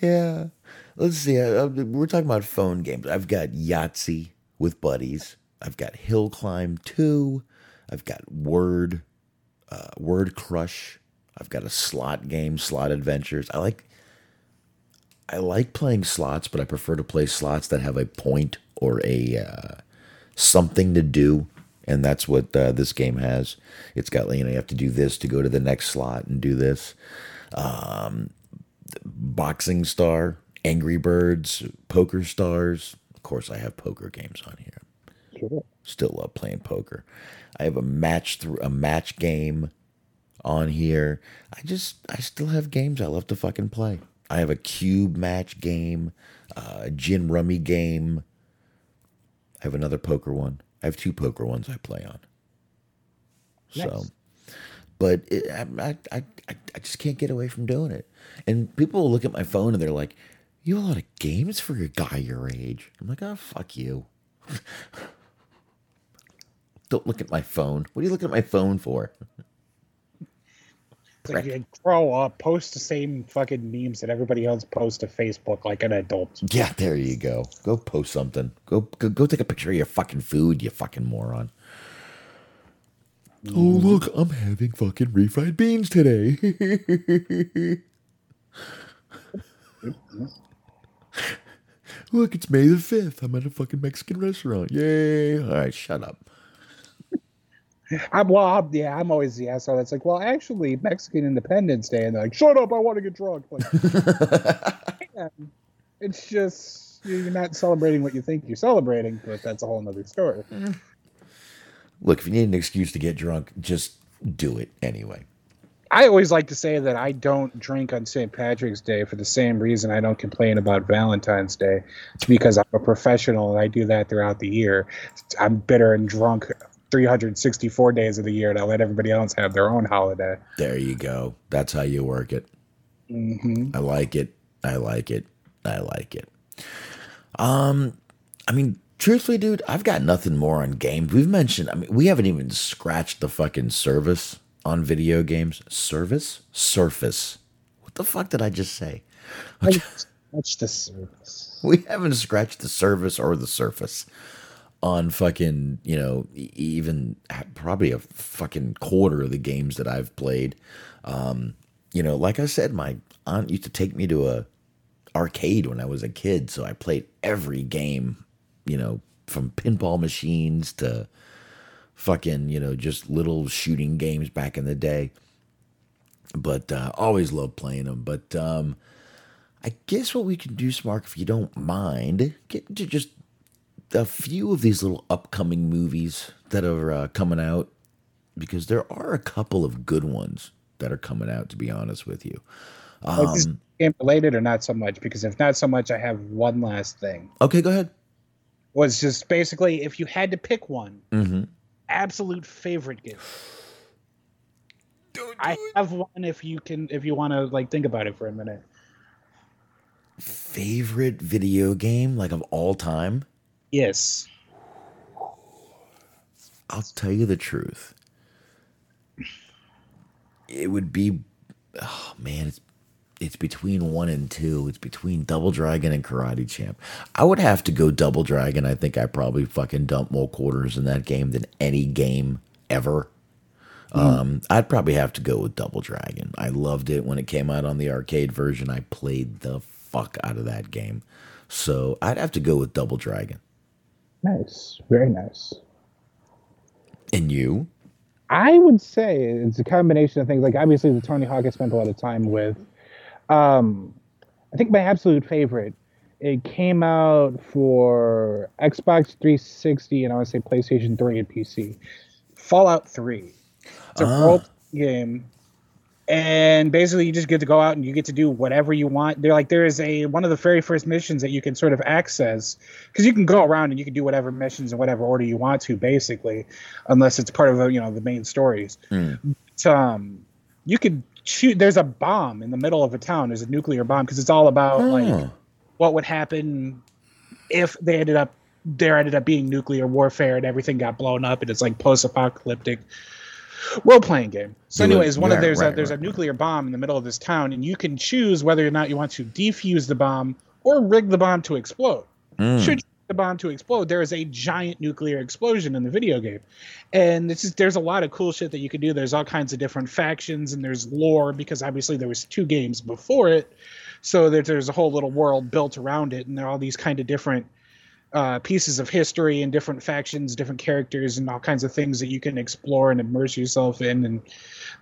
Speaker 5: Yeah, let's see. We're talking about phone games. I've got Yahtzee with buddies. I've got Hill Climb two. I've got Word uh, Word Crush. I've got a slot game, Slot Adventures. I like I like playing slots, but I prefer to play slots that have a point or a uh, something to do, and that's what uh, this game has. It's got you know you have to do this to go to the next slot and do this. Um, Boxing Star, Angry Birds, Poker Stars. Of course, I have poker games on here. Still love playing poker. I have a match through a match game on here. I just I still have games I love to fucking play. I have a cube match game, uh, a gin rummy game. I have another poker one. I have two poker ones I play on. Nice. So, but it, I, I I I just can't get away from doing it. And people will look at my phone and they're like, You have a lot of games for a guy your age. I'm like, oh fuck you. Don't look at my phone. What are you looking at my phone for?
Speaker 6: Like you grow up, post the same fucking memes that everybody else posts to Facebook like an adult.
Speaker 5: Yeah, there you go. Go post something. Go go, go take a picture of your fucking food, you fucking moron. Oh mm. look, I'm having fucking refried beans today. look, it's May the fifth. I'm at a fucking Mexican restaurant. Yay! All right, shut up.
Speaker 6: I'm well, I'm, yeah, I'm always the asshole that's like, well, actually, Mexican Independence Day, and they're like, shut up, I want to get drunk. Like, man, it's just you're not celebrating what you think you're celebrating, but that's a whole other story. Mm.
Speaker 5: Look, if you need an excuse to get drunk, just do it anyway.
Speaker 6: I always like to say that I don't drink on St. Patrick's Day for the same reason I don't complain about Valentine's Day. It's because I'm a professional and I do that throughout the year. I'm bitter and drunk 364 days of the year and I let everybody else have their own holiday.
Speaker 5: There you go. That's how you work it.
Speaker 6: Mm-hmm.
Speaker 5: I like it. I like it. I like it. Um, I mean, truthfully, dude, I've got nothing more on games. We've mentioned, I mean, we haven't even scratched the fucking service on video games. Service? Surface. What the fuck did I just say?
Speaker 6: Scratch the surface.
Speaker 5: We haven't scratched the service or the surface on fucking, you know, even probably a fucking quarter of the games that I've played. Um, you know, like I said, my aunt used to take me to a arcade when I was a kid, so I played every game, you know, from pinball machines to fucking, you know, just little shooting games back in the day. But uh, always loved playing them. But um, I guess what we can do, Smark, if you don't mind, get to just a few of these little upcoming movies that are uh, coming out because there are a couple of good ones that are coming out. To be honest with you,
Speaker 6: Like, is
Speaker 5: um,
Speaker 6: game related or not so much? Because if not so much, I have one last thing.
Speaker 5: okay, go ahead.
Speaker 6: Was just basically if you had to pick one,
Speaker 5: Mm-hmm.
Speaker 6: absolute favorite game. I have one if you can if you want to like think about it for a minute.
Speaker 5: Favorite video game, like of all time?
Speaker 6: Yes.
Speaker 5: I'll tell you the truth. It would be, oh man, it's it's between one and two. It's between Double Dragon and Karate Champ. I would have to go Double Dragon. I think I probably fucking dumped more quarters in that game than any game ever. Um, I'd probably have to go with Double Dragon. I loved it when it came out on the arcade version. I played the fuck out of that game. So I'd have to go with Double Dragon.
Speaker 6: Nice. Very nice.
Speaker 5: And you?
Speaker 6: I would say it's a combination of things. Like obviously the Tony Hawk I spent a lot of time with. Um, I think my absolute favorite. It came out for Xbox 360 and I would say PlayStation 3 and PC. Fallout 3. It's a
Speaker 5: Ah.
Speaker 6: role game, and basically you just get to go out and you get to do whatever you want. They're like there is a one of the very first missions that you can sort of access because you can go around and you can do whatever missions in whatever order you want to, basically, unless it's part of the, you know the main stories. But, um, you could shoot. There's a bomb in the middle of a town. There's a nuclear bomb because it's all about like
Speaker 5: Oh.
Speaker 6: what would happen if they ended up there ended up being nuclear warfare and everything got blown up and it's like post-apocalyptic role playing game. So, anyways, one
Speaker 5: Yeah,
Speaker 6: of there's
Speaker 5: right,
Speaker 6: a there's
Speaker 5: right,
Speaker 6: a nuclear bomb in the middle of this town, and you can choose whether or not you want to defuse the bomb or rig the bomb to explode.
Speaker 5: Mm.
Speaker 6: Should you rig the bomb to explode, there is a giant nuclear explosion in the video game, and it's just, there's a lot of cool shit that you can do. There's all kinds of different factions, and there's lore because obviously there was two games before it, so there, there's a whole little world built around it, and there are all these kind of different uh, pieces of history and different factions, different characters, and all kinds of things that you can explore and immerse yourself in. And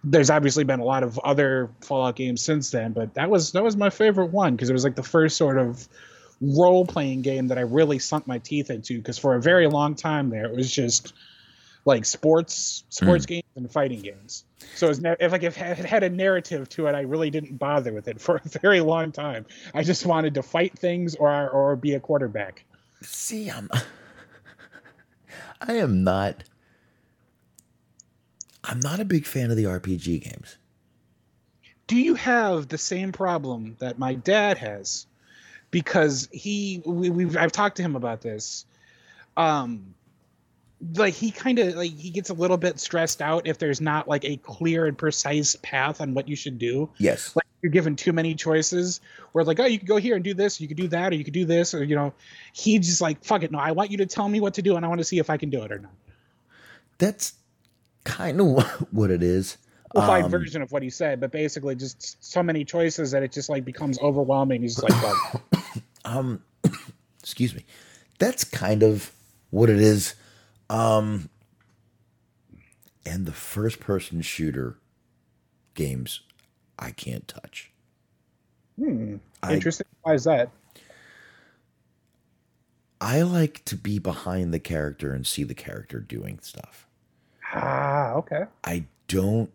Speaker 6: there's obviously been a lot of other Fallout games since then, but that was that was my favorite one because it was like the first sort of role playing game that I really sunk my teeth into. Because for a very long time there, it was just like sports sports games and fighting games. So it's ne- if like if it had a narrative to it, I really didn't bother with it for a very long time. I just wanted to fight things or or be a quarterback.
Speaker 5: See, I'm. I am not. I'm not a big fan of the RPG games.
Speaker 6: do you have the same problem that my dad has? because he we, we've I've talked to him about this. Um, like he kind of like he gets a little bit stressed out if there's not like a clear and precise path on what you should do.
Speaker 5: Yes.
Speaker 6: Like you're given too many choices where like, oh, you could go here and do this, you could do that, or you could do this, or you know, he just like, fuck it, no, I want you to tell me what to do and I want to see if I can do it or not.
Speaker 5: That's kind of what it is.
Speaker 6: Simplified um, version of what he said, but basically just so many choices that it just like becomes overwhelming. He's like, well,
Speaker 5: um, excuse me. That's kind of what it is um, and the first person shooter games, I can't touch.
Speaker 6: Hmm. Interesting. I, Why is that?
Speaker 5: I like to be behind the character and see the character doing stuff.
Speaker 6: Ah, okay.
Speaker 5: I don't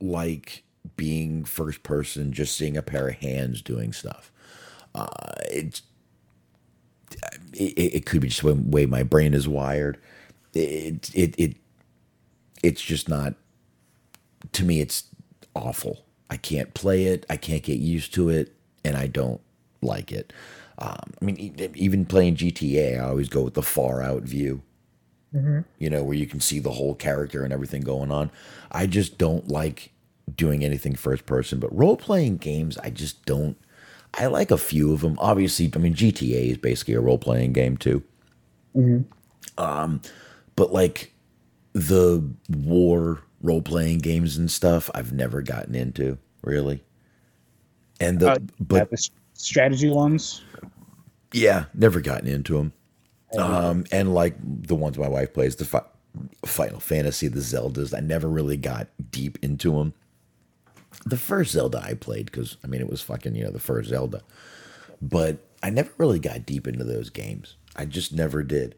Speaker 5: like being first person, just seeing a pair of hands doing stuff. Uh, it's it, it could be just the way my brain is wired it it it it's just not to me it's awful i can't play it i can't get used to it and i don't like it. Um, i mean even playing gta i always go with the far out view. Mm-hmm. you know where you can see the whole character and everything going on. I just don't like doing anything first person but role playing games i just don't i like a few of them obviously i mean gta is basically a role playing game too.
Speaker 6: Mm-hmm.
Speaker 5: um but like the war role playing games and stuff, I've never gotten into really. And the uh, but
Speaker 6: the strategy ones,
Speaker 5: yeah, never gotten into them. Um, and like the ones my wife plays, the fi- Final Fantasy, the Zeldas, I never really got deep into them. The first Zelda I played, because I mean, it was fucking, you know, the first Zelda. But I never really got deep into those games. I just never did.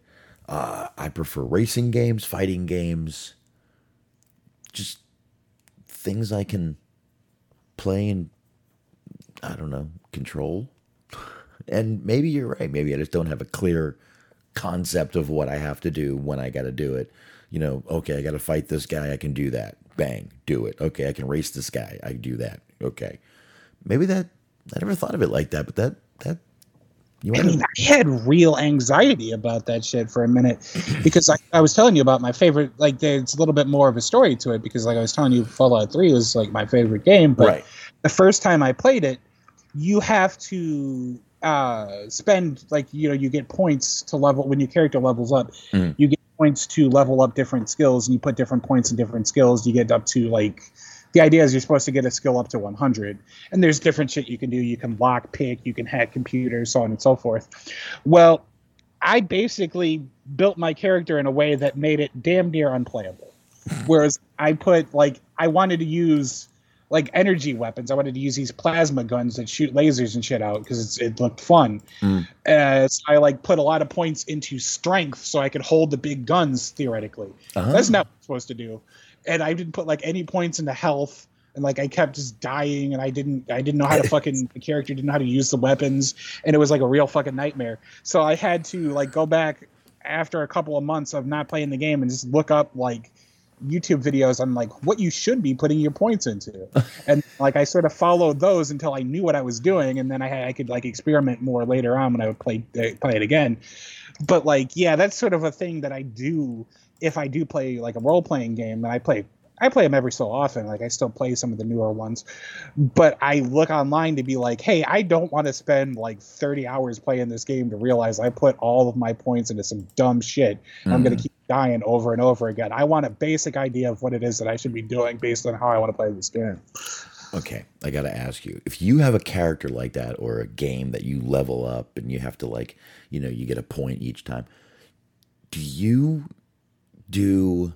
Speaker 5: Uh, I prefer racing games, fighting games, just things I can play and I don't know, control. And maybe you're right. Maybe I just don't have a clear concept of what I have to do when I got to do it. You know, okay, I got to fight this guy. I can do that. Bang, do it. Okay, I can race this guy. I do that. Okay. Maybe that I never thought of it like that, but that that
Speaker 6: I mean, I had real anxiety about that shit for a minute because I, I was telling you about my favorite. Like, there's a little bit more of a story to it because, like, I was telling you, Fallout Three was like my favorite game. But right. the first time I played it, you have to uh, spend like you know you get points to level when your character levels up. Mm. You get points to level up different skills, and you put different points in different skills. You get up to like the idea is you're supposed to get a skill up to 100 and there's different shit you can do. You can lock pick you can hack computers so on and so forth. Well i basically built my character in a way that made it damn near unplayable. Whereas i put like i wanted to use like energy weapons. I wanted to use these plasma guns that shoot lasers and shit out because it looked fun. Mm. uh, so i like put a lot of points into strength so i could hold the big guns theoretically. Uh-huh. that's not what i'm supposed to do and I didn't put like any points into health and like I kept just dying and I didn't I didn't know how to fucking the character didn't know how to use the weapons and it was like a real fucking nightmare. So I had to like go back after a couple of months of not playing the game and just look up like YouTube videos on like what you should be putting your points into. and like I sort of followed those until I knew what I was doing and then I had I could like experiment more later on when I would play uh, play it again. But like yeah, that's sort of a thing that I do if I do play like a role playing game, and I play I play them every so often. Like I still play some of the newer ones, but I look online to be like, hey, I don't want to spend like 30 hours playing this game to realize I put all of my points into some dumb shit. Mm-hmm. I'm going to keep dying over and over again. I want a basic idea of what it is that I should be doing based on how I want to play this game.
Speaker 5: Okay, I got to ask you if you have a character like that or a game that you level up and you have to like, you know, you get a point each time. Do you do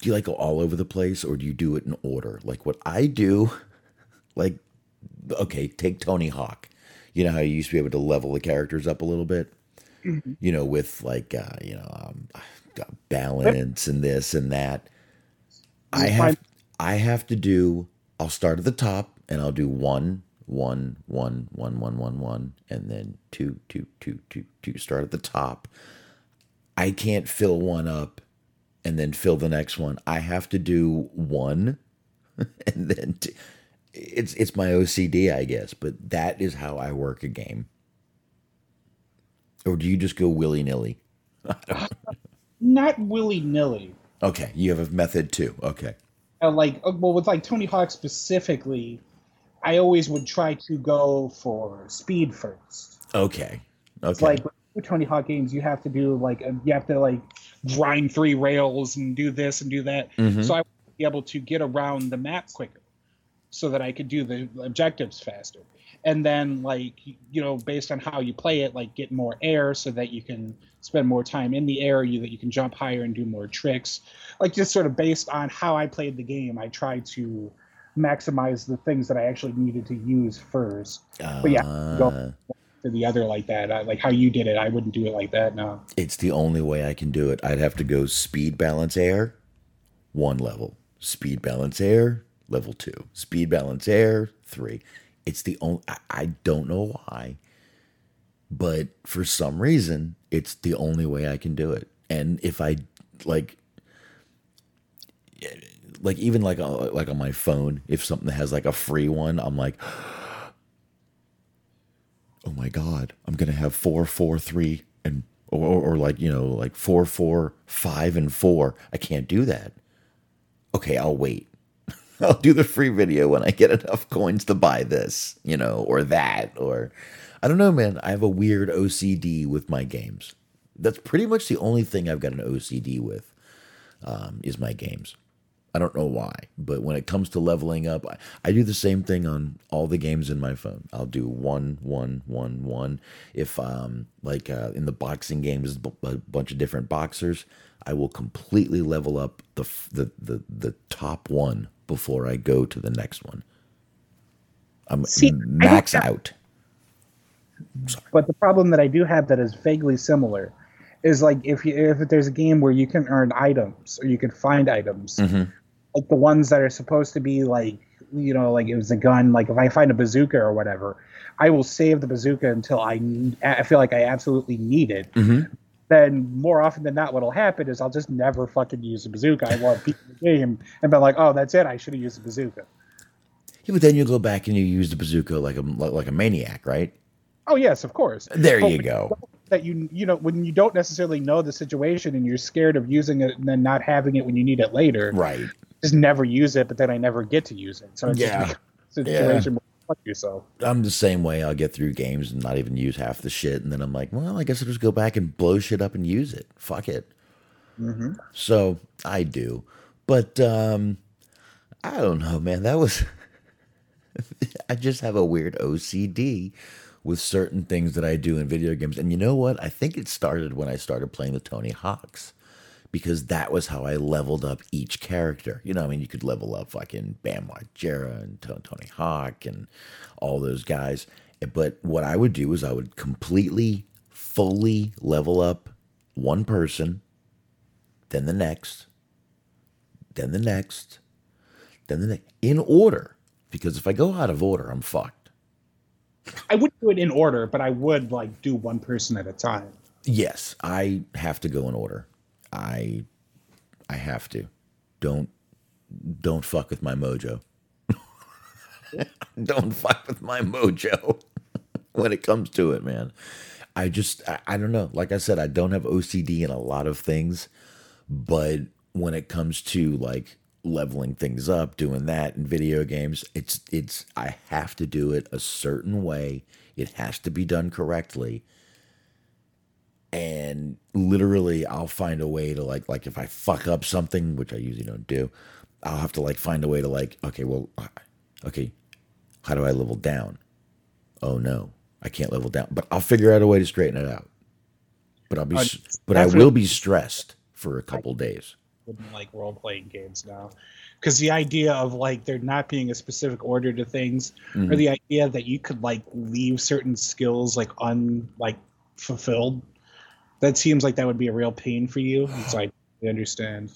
Speaker 5: do you like go all over the place or do you do it in order? Like what I do, like okay, take Tony Hawk. You know how you used to be able to level the characters up a little bit, mm-hmm. you know, with like uh, you know um, balance and this and that. I have I have to do. I'll start at the top and I'll do one, one, one, one, one, one, one, and then two, two, two, two, two. Start at the top I can't fill one up and then fill the next one. I have to do one and then two. it's it's my OCD, I guess, but that is how I work a game. Or do you just go willy nilly?
Speaker 6: Not willy nilly.
Speaker 5: Okay, you have a method too. Okay.
Speaker 6: Uh, like uh, well, with like Tony Hawk specifically, I always would try to go for speed first.
Speaker 5: Okay. Okay.
Speaker 6: It's like with Tony Hawk games, you have to do like uh, you have to like grind three rails and do this and do that.
Speaker 5: Mhm.
Speaker 6: So I would be able to get around the map quicker, so that I could do the objectives faster. And then like you know, based on how you play it, like get more air so that you can spend more time in the air, you that you can jump higher and do more tricks. Like just sort of based on how I played the game, I tried to maximize the things that I actually needed to use first. but yeah, go
Speaker 5: Uh,
Speaker 6: to the other like that. I, like how you did it, I wouldn't do it like that. No.
Speaker 5: it's the only way I can do it. I'd have to go speed balance air, one level. Speed balance air, level two. Speed balance air, three. It's the only. I, I don't know why, but for some reason, it's the only way I can do it. And if I like, like even like uh, like on my phone, if something has like a free one, I'm like, oh my god, I'm gonna have four, four, three, and or, or, or like you know like four, four, five, and four. I can't do that. Okay, I'll wait. I'll do the free video when I get enough coins to buy this, you know, or that, or I don't know, man. I have a weird OCD with my games. That's pretty much the only thing I've got an OCD with um, is my games. I don't know why, but when it comes to leveling up, I, I do the same thing on all the games in my phone. I'll do one, one, one, one. If um like uh, in the boxing games, a a bunch of different boxers, I will completely level up the f- the the, the top one before I go to the next one. I'm
Speaker 6: See,
Speaker 5: max
Speaker 6: have-
Speaker 5: out.
Speaker 6: But the problem that I do have that is vaguely similar is like if you if there's a game where you can earn items or you can find items,
Speaker 5: Mhm.
Speaker 6: Like the ones that are supposed to be like you know like it was a gun. Like if I find a bazooka or whatever, I will save the bazooka until I I feel like I absolutely need it.
Speaker 5: Mhm.
Speaker 6: Then more often than not, what'll happen is I'll just never fucking use a bazooka. I have beat the game and be like, oh, that's it. I should have used a bazooka.
Speaker 5: Yeah, but then you go back and you use the bazooka like a like, like a maniac, right?
Speaker 6: Oh yes, of course.
Speaker 5: There
Speaker 6: But
Speaker 5: you go.
Speaker 6: That you you know when you don't necessarily know the situation and you're scared of using it and then not having it when you need it later.
Speaker 5: Right.
Speaker 6: Just never use it, but then I never get to use it. So it's
Speaker 5: Yeah.
Speaker 6: situation where fuck yourself.
Speaker 5: I'm the same way. I'll get through games and not even use half the shit, and then I'm like, well, I guess I'll just go back and blow shit up and use it. Fuck it.
Speaker 6: Mm-hmm.
Speaker 5: So I do, but um, I don't know, man. That was. I just have a weird OCD with certain things that I do in video games, and you know what? I think it started when I started playing the Tony Hawks. Because that was how I leveled up each character. You know, I mean, you could level up fucking Bam Margera and Tony Hawk and all those guys. But what I would do is I would completely, fully level up one person, then the next, then the next, then the next, in order. Because if I go out of order, I'm fucked.
Speaker 6: I wouldn't do it in order, but I would like do one person at a time.
Speaker 5: Yes, I have to go in order. I I have to. Don't don't fuck with my mojo. don't fuck with my mojo when it comes to it, man. I just I, I don't know. Like I said, I don't have OCD in a lot of things, but when it comes to like leveling things up, doing that in video games, it's it's I have to do it a certain way. It has to be done correctly and literally I'll find a way to like like if I fuck up something, which I usually don't do, I'll have to like find a way to like okay, well, okay, how do I level down? Oh no, I can't level down, but I'll figure out a way to straighten it out. But I'll be,
Speaker 6: Uh,
Speaker 5: but I will be stressed for a couple days.
Speaker 6: like role playing games now because the idea of like there not being a specific order to things or
Speaker 5: Mhm.
Speaker 6: the idea that you could like leave certain skills like un like fulfilled that seems like that would be a real pain for you it's like i understand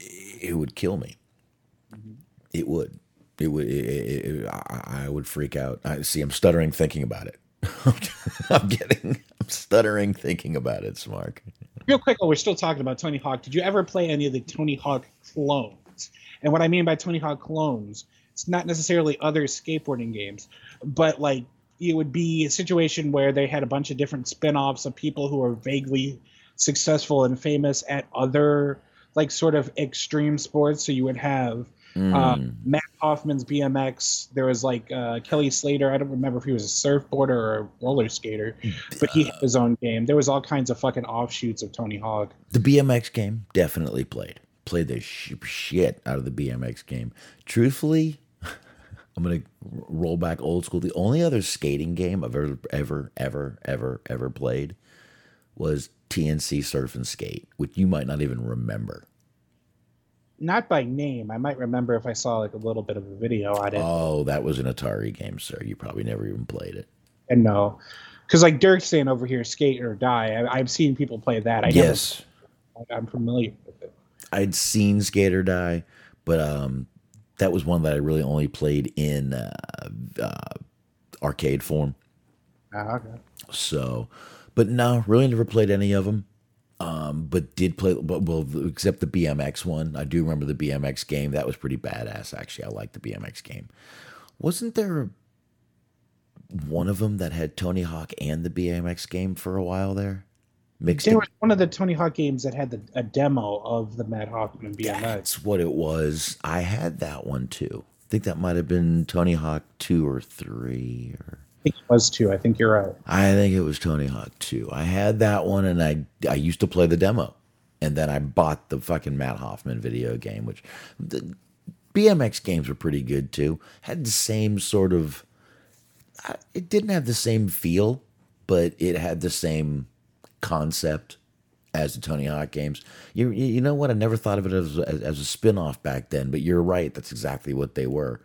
Speaker 5: It would kill me. It would. It would. It, it, it- I, I would freak out. I see. I'm stuttering thinking about it. I'm getting. I'm stuttering thinking about it, Smark.
Speaker 6: real quick while we're still talking about tony hawk did you ever play any of the tony hawk clones and what i mean by tony hawk clones it's not necessarily other skateboarding games, but like it would be a situation where they had a bunch of different spin-offs of people who are vaguely successful and famous at other like sort of extreme sports. So you would have
Speaker 5: Mm.
Speaker 6: Matt Hoffman's BMX. There was like uh, Kelly Slater. I don't remember if he was a surfboarder or a roller skater, but he had his own game. There was all kinds of fucking offshoots of Tony Hawk.
Speaker 5: The BMX game definitely played. Played the sh- shit out of the BMX game. Truthfully, I'm gonna roll back old school. The only other skating game I've ever, ever, ever, ever, ever played was TNC Surf and Skate, which you might not even remember.
Speaker 6: Not by name. I might remember if I saw like a little bit of a video on it.
Speaker 5: Oh, that was an Atari game, sir. You probably never even played it.
Speaker 6: and no, because like Dirk's saying over here, skate or die. I, I've seen people play that. I
Speaker 5: yes,
Speaker 6: never, I'm familiar with it.
Speaker 5: I'd seen Skate or Die, but um, that was one that I really only played in uh, uh, arcade form.
Speaker 6: Ah, okay.
Speaker 5: So, but no, really never played any of them. Um, but did play, but well, except the BMX one. I do remember the BMX game. That was pretty badass. Actually, I liked the BMX game. Wasn't there one of them that had Tony Hawk and the BMX game for a while there? Mixed.
Speaker 6: There was one of the Tony Hawk games that had the, a demo of the Mat Hoffman BMX.
Speaker 5: That's what it was. I had that one too. I think that might have been Tony Hawk two or three, or
Speaker 6: I think it was two. I think you're right.
Speaker 5: I think it was Tony Hawk two. I had that one, and I I used to play the demo, and then I bought the fucking Mat Hoffman video game, which the BMX games were pretty good too. Had the same sort of. It didn't have the same feel, but it had the same concept as the Tony Hawk games. You you know what? I never thought of it as as, as a spin off back then, but you're right. That's exactly what they were.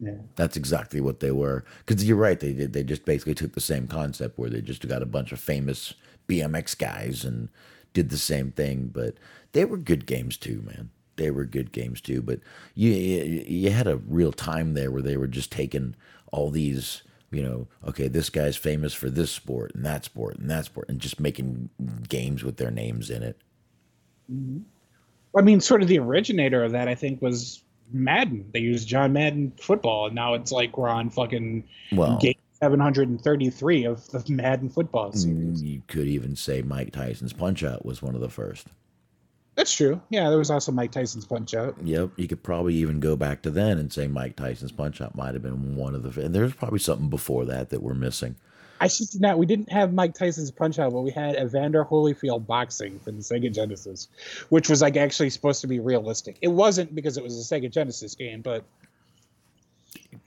Speaker 6: Yeah.
Speaker 5: That's exactly what they were. Because you're right. They did. They just basically took the same concept where they just got a bunch of famous BMX guys and did the same thing. But they were good games too, man. They were good games too. But you you, you had a real time there where they were just taking all these. You know, okay, this guy's famous for this sport and that sport and that sport, and just making games with their names in it. Mm-hmm.
Speaker 6: I mean, sort of the originator of that, I think, was Madden. They used John Madden football, and now it's like we're on fucking
Speaker 5: Well-
Speaker 6: game 733 of the Madden football mm, series.
Speaker 5: You could even say Mike Tyson's Punch Out was one of the first.
Speaker 6: That's true. Yeah, there was also Mike Tyson's Punch Out.
Speaker 5: Yep, you could probably even go back to then and say Mike Tyson's Punch Out might have been one of the. And there's probably something before that that we're missing.
Speaker 6: I should not. We didn't have Mike Tyson's Punch Out, but we had Evander Holyfield boxing for the Sega Genesis, which was like actually supposed to be realistic. It wasn't because it was a Sega Genesis game, but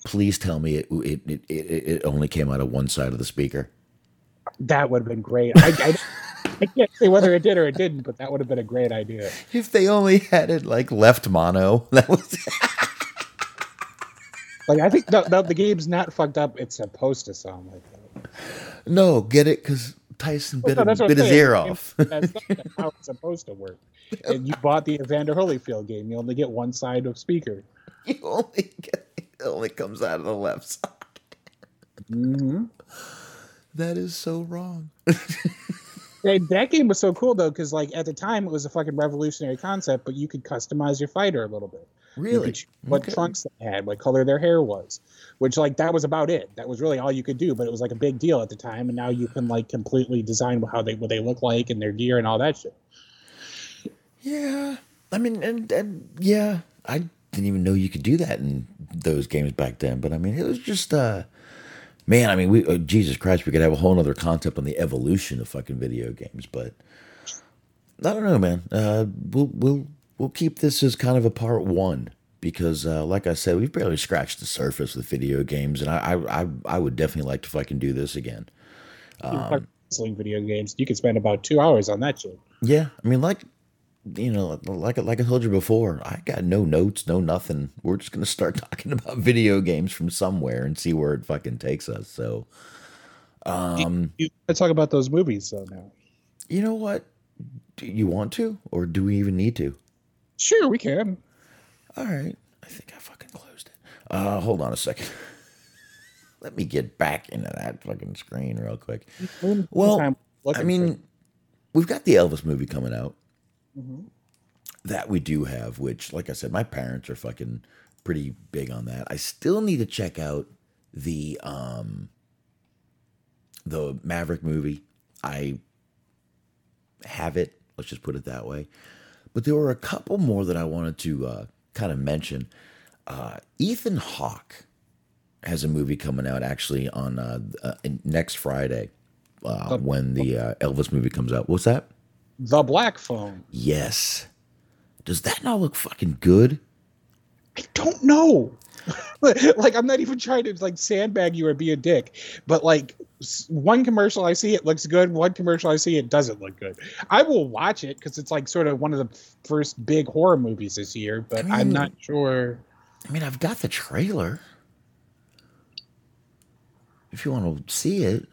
Speaker 5: Please tell me it it it, it, it only came out of one side of the speaker.
Speaker 6: that would have been great. I, I, I can't say whether it did or it didn't, but that would have been a great idea.
Speaker 5: If they only had it like left mono, that was.
Speaker 6: Like I think the, the, the game's not fucked up. It's supposed to sound like that.
Speaker 5: no, get it? Because Tyson bit,
Speaker 6: No, that's what
Speaker 5: bit his ear off.
Speaker 6: That's not how it's supposed to work. And you bought the Evander Holyfield game. You only get one side of speaker.
Speaker 5: you only get it only comes out of the left side.
Speaker 6: Mm-hmm.
Speaker 5: That is so wrong.
Speaker 6: And that game was so cool though, because like at the time it was a fucking revolutionary concept, but you could customize your fighter a little bit.
Speaker 5: Really?
Speaker 6: could what
Speaker 5: Okay.
Speaker 6: trunks they had, what color their hair was, which like that was about it. That was really all you could do, but it was like a big deal at the time. And now you can like completely design how they what they look like and their gear and all that shit.
Speaker 5: Yeah, I mean, and, and yeah, I didn't even know you could do that in those games back then. But I mean, it was just, uh, man. I mean, we uh, Jesus Christ, we could have a whole other concept on the evolution of fucking video games. But I don't know, man. Uh, we'll we'll we'll keep this as kind of a part one because, uh, like I said, we've barely scratched the surface with video games, and I I I, I would definitely like to fucking do this again.
Speaker 6: You fuck wrestling video games, you could spend about two hours on that shit.
Speaker 5: Yeah, I mean, like you know, like like I told you before, I got no notes, no nothing. We're just gonna start talking about video games from somewhere and see where it fucking takes us. So, um,
Speaker 6: You, let's talk about those movies though now.
Speaker 5: you know what? Do you want to, or do we even need to?
Speaker 6: Sure, we can.
Speaker 5: All right, I think I fucking closed it. Uh, hold on a second. Let me get back into that fucking screen real quick. Well, I mean, we've got the Elvis movie coming out.
Speaker 6: Mhm.
Speaker 5: That we do have, which, like I said, my parents are fucking pretty big on that. I still need to check out the um the Maverick movie. I have it. Let's just put it that way. But there were a couple more that I wanted to uh, kind of mention. Uh, Ethan Hawke has a movie coming out actually on uh, uh, next Friday uh, when the uh, Elvis movie comes out. What's that?
Speaker 6: The Black Phone.
Speaker 5: Yes. Does that not look fucking good?
Speaker 6: I don't know. like I'm not even trying to like sandbag you or be a dick, but like one commercial I see it looks good, one commercial I see it doesn't look good. I will watch it because it's like sort of one of the first big horror movies this year, but I mean, I'm not sure.
Speaker 5: I mean, I've got the trailer. If you want to see it,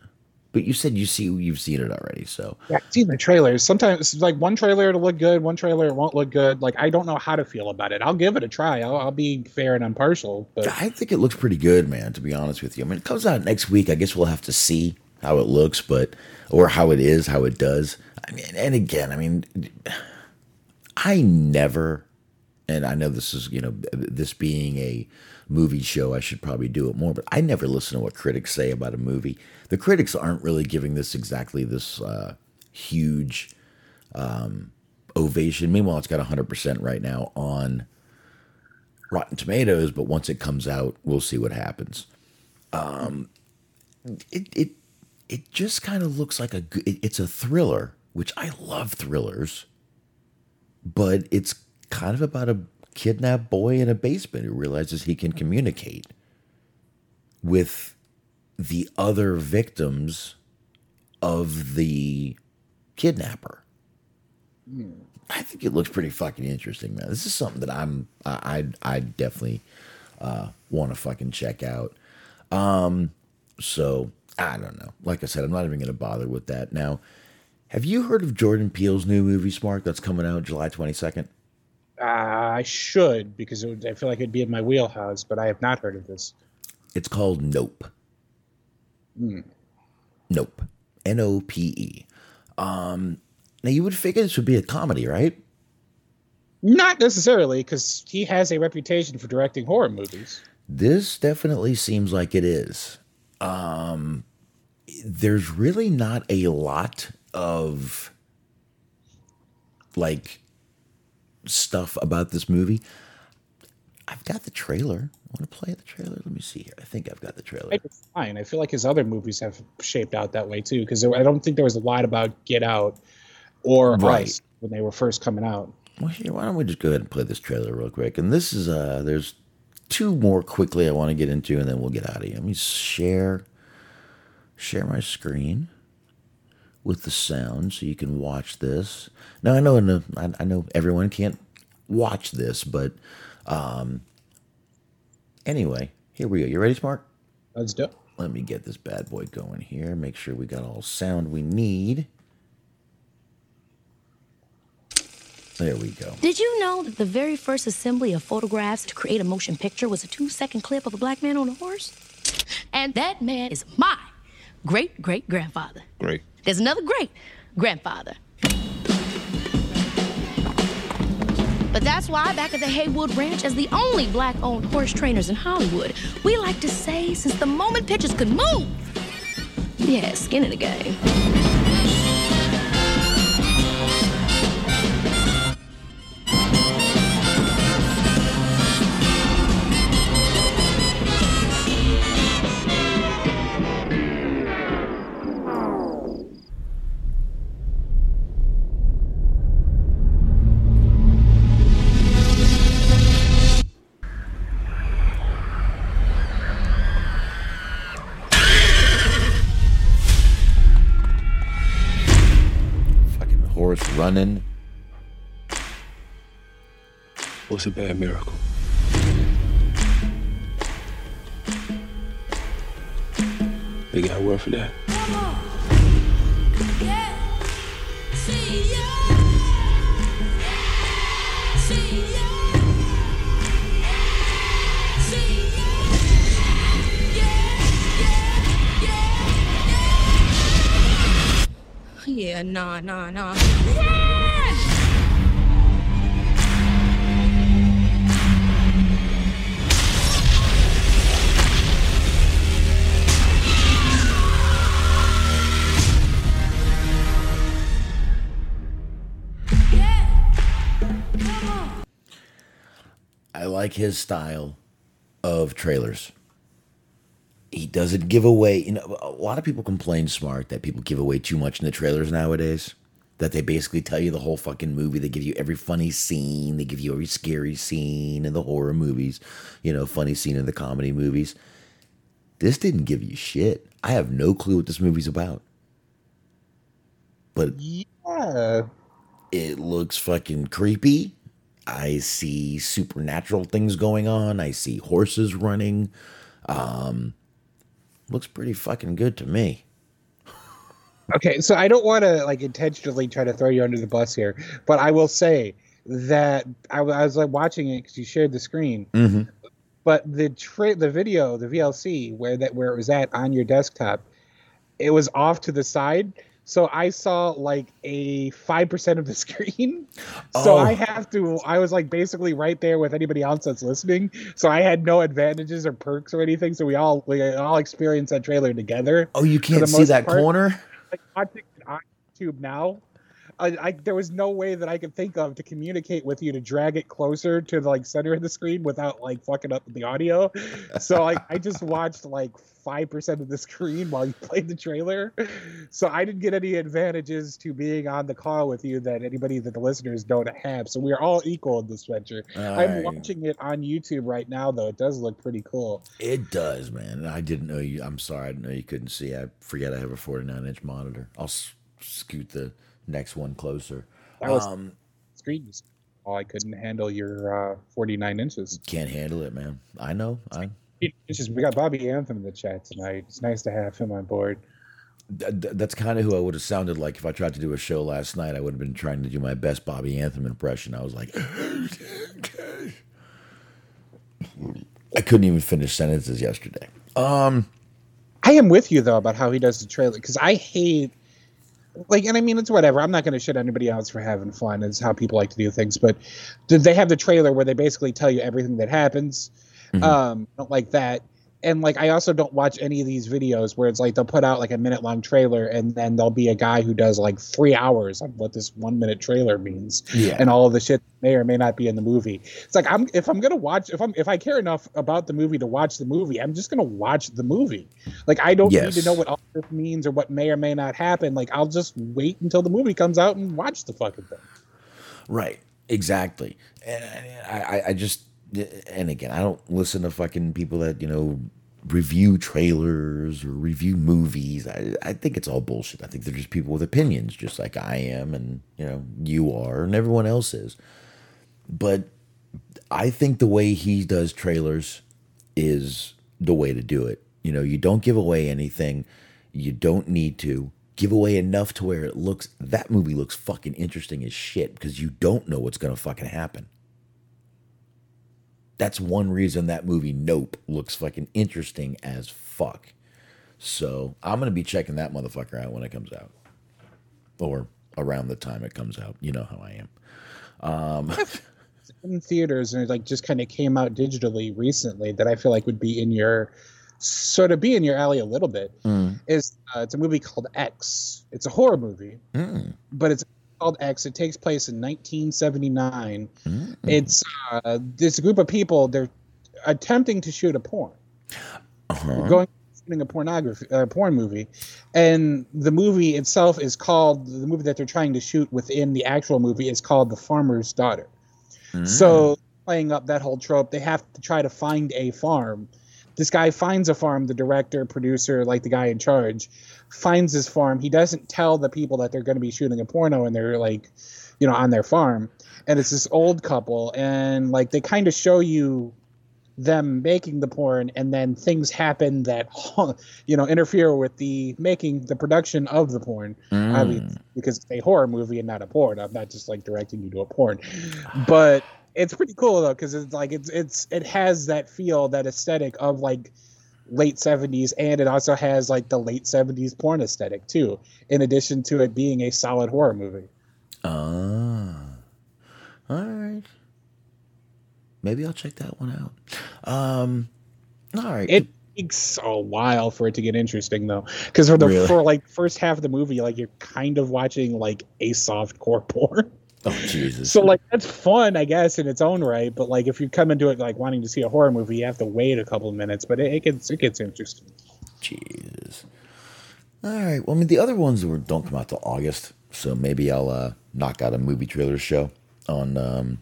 Speaker 5: but you said you see you've seen it already, so
Speaker 6: yeah, I've seen the trailers. Sometimes it's like one trailer it'll look good, one trailer it won't look good. Like I don't know how to feel about it. I'll give it a try. I'll, I'll be fair and impartial. But
Speaker 5: I think it looks pretty good, man. To be honest with you, I mean, it comes out next week. I guess we'll have to see how it looks, but or how it is, how it does. I mean, and again, I mean, I never, and I know this is you know this being a movie show, I should probably do it more. But I never listen to what critics say about a movie. The critics aren't really giving this exactly this uh, huge um, ovation. Meanwhile, it's got 100% right now on Rotten Tomatoes, but once it comes out, we'll see what happens. Um, it it it just kind of looks like a it, it's a thriller, which I love thrillers, but it's kind of about a kidnapped boy in a basement who realizes he can communicate with the other victims of the kidnapper. Mm. I think it looks pretty fucking interesting, man. This is something that I'm I I, I definitely uh, want to fucking check out. Um, so I don't know. Like I said, I'm not even going to bother with that now. Have you heard of Jordan Peele's new movie Smark that's coming out July 22nd?
Speaker 6: Uh, I should because would, I feel like it'd be in my wheelhouse, but I have not heard of this.
Speaker 5: It's called Nope.
Speaker 6: Mm.
Speaker 5: Nope. N O P E. Um, now you would figure this would be a comedy, right?
Speaker 6: Not necessarily, because he has a reputation for directing horror movies.
Speaker 5: This definitely seems like it is. Um, there's really not a lot of like stuff about this movie. I've got the trailer. I want to play the trailer. Let me see here. I think I've got the trailer.
Speaker 6: It's fine. I feel like his other movies have shaped out that way too, because I don't think there was a lot about Get Out or right. Us when they were first coming out.
Speaker 5: Well, here, why don't we just go ahead and play this trailer real quick? And this is uh, there's two more quickly I want to get into, and then we'll get out of here. Let me share share my screen with the sound so you can watch this. Now I know the, I, I know everyone can't watch this, but um, anyway, here we go. You ready, Smark?
Speaker 6: Let's do.
Speaker 5: Let me get this bad boy going here. Make sure we got all sound we need. There we go.
Speaker 7: Did you know that the very first assembly of photographs to create a motion picture was a two second clip of a black man on a horse? And that man is my great great grandfather.
Speaker 3: Great.
Speaker 7: There's another great grandfather. But that's why back at the Haywood Ranch, as the only black owned horse trainers in Hollywood, we like to say since the moment pitchers could move, yeah, skin in the game.
Speaker 3: What's a bad miracle? They got a word for that.
Speaker 7: Yeah, nah, nah, nah.
Speaker 5: Like his style of trailers. He doesn't give away, you know, a lot of people complain Smark that people give away too much in the trailers nowadays. That they basically tell you the whole fucking movie. They give you every funny scene. They give you every scary scene in the horror movies, you know, funny scene in the comedy movies. This didn't give you shit. I have no clue what this movie's about. But
Speaker 6: yeah,
Speaker 5: it looks fucking creepy. I see supernatural things going on. I see horses running. Um, looks pretty fucking good to me.
Speaker 6: Okay, so I don't want to like intentionally try to throw you under the bus here, but I will say that I, I was like watching it because you shared the screen.
Speaker 5: Mm-hmm.
Speaker 6: But the tra- the video, the VLC, where that where it was at on your desktop, it was off to the side. So I saw like a five percent of the screen. So
Speaker 5: Oh.
Speaker 6: I have to. I was like basically right there with anybody else that's listening. So I had no advantages or perks or anything. So we all we all experienced that trailer together.
Speaker 5: Oh, you can't see that
Speaker 6: part.
Speaker 5: corner?
Speaker 6: Like watching it on YouTube now. I, I, there was no way that I could think of to communicate with you to drag it closer to the like center of the screen without like fucking up the audio. So like I just watched like five percent of the screen while you played the trailer. So I didn't get any advantages to being on the call with you that anybody that the listeners don't have. So we are all equal in this venture. I'm watching it on YouTube right now though. It does look pretty cool.
Speaker 5: It does, man. I didn't know you. I'm sorry. I didn't know you couldn't see. I forget I have a 49 inch monitor. I'll scoot the next one closer.
Speaker 6: That was
Speaker 5: Um,
Speaker 6: screen. Oh, I couldn't handle your uh, 49 inches.
Speaker 5: can't handle it, man. I know. I
Speaker 6: we got Bobby Anthem in the chat tonight. It's nice to have him on board.
Speaker 5: th- th- that's kind of who I would have sounded like if I tried to do a show last night. I would have been trying to do my best Bobby Anthem impression. I was like, I couldn't even finish sentences yesterday. Um,
Speaker 6: I am with you though about how he does the trailer because I hate like and I mean it's whatever. I'm not going to shit anybody else for having fun. It's how people like to do things. But did they have the trailer where they basically tell you everything that happens?
Speaker 5: Mhm.
Speaker 6: Um, I don't like that. And like I also don't watch any of these videos where it's like they'll put out like a minute long trailer and then there'll be a guy who does like three hours on what this one minute trailer means
Speaker 5: Yeah.
Speaker 6: and all of the shit may or may not be in the movie. It's like I'm if I'm gonna watch if I'm if I care enough about the movie to watch the movie, I'm just gonna watch the movie. Like I don't need to know what all this means or what may or may not happen. Like I'll just wait until the movie comes out and watch the fucking thing.
Speaker 5: Right. Exactly. And I, I, I just, and again, I don't listen to fucking people that, you know, review trailers or review movies. I, I think it's all bullshit. I think they're just people with opinions, just like I am and, you know, you are and everyone else is. But I think the way he does trailers is the way to do it. You know, you don't give away anything. You don't need to give away enough to where it looks that movie looks fucking interesting as shit because you don't know what's gonna fucking happen. That's one reason that movie Nope looks fucking interesting as fuck. So I'm gonna be checking that motherfucker out when it comes out, or around the time it comes out. You know how I am. Um,
Speaker 6: in theaters and it like just kind of came out digitally recently that I feel like would be in your sort of be in your alley a little bit
Speaker 5: Mm.
Speaker 6: is uh, it's a movie called X. It's a horror movie,
Speaker 5: mm,
Speaker 6: but it's called X. It takes place in 1979.
Speaker 5: mm.
Speaker 6: It's uh, this group of people they're attempting to shoot a porn,
Speaker 5: Uh-huh.
Speaker 6: going shooting a pornography uh, porn movie, and the movie itself is called the movie that they're trying to shoot within the actual movie is called The Farmer's Daughter.
Speaker 5: Mm.
Speaker 6: So playing up that whole trope, they have to try to find a farm. This guy finds a farm, the director, producer, like the guy in charge, finds his farm. He doesn't tell the people that they're going to be shooting a porno and they're like, you know, on their farm. And it's this old couple and like they kind of show you them making the porn and then things happen that you know interfere with the making the production of the porn
Speaker 5: Mm.
Speaker 6: mean, because it's a horror movie and not a porn i'm not just like directing you to a porn but it's pretty cool though because it's like it's it's it has that feel that aesthetic of like late 70s and it also has like the late 70s porn aesthetic too in addition to it being a solid horror movie
Speaker 5: Ah. All right. Maybe I'll check that one out. Um. All right.
Speaker 6: it takes a while for it to get interesting though because for the
Speaker 5: Really?
Speaker 6: for like first half of the movie like you're kind of watching like a soft core porn
Speaker 5: Oh Jesus!
Speaker 6: So like that's fun, I guess, in its own right. But like if you come into it like wanting to see a horror movie, you have to wait a couple of minutes. But it, it gets it gets interesting.
Speaker 5: Jesus. All right. Well, I mean, the other ones were, don't come out till August, so maybe I'll uh, knock out a movie trailer show on. Um,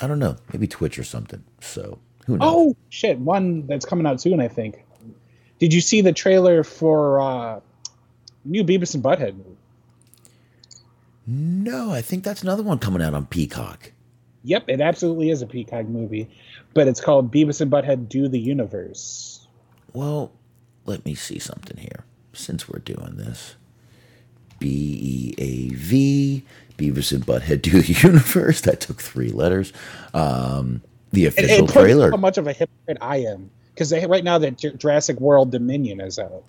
Speaker 5: I don't know, maybe Twitch or something. So who knows?
Speaker 6: Oh shit! One that's coming out soon, I think. Did you see the trailer for uh, new Beavis and Butthead movie?
Speaker 5: No, I think that's another one coming out on Peacock.
Speaker 6: Yep, it absolutely is a Peacock movie, but it's called Beavis and Butthead Do the Universe.
Speaker 5: Well, let me see something here since we're doing this. B E A V, Beavis and Butthead Do the Universe. That took three letters. Um, the official
Speaker 6: it, it
Speaker 5: trailer.
Speaker 6: How much of a hypocrite I am because right now the Jurassic World Dominion is out,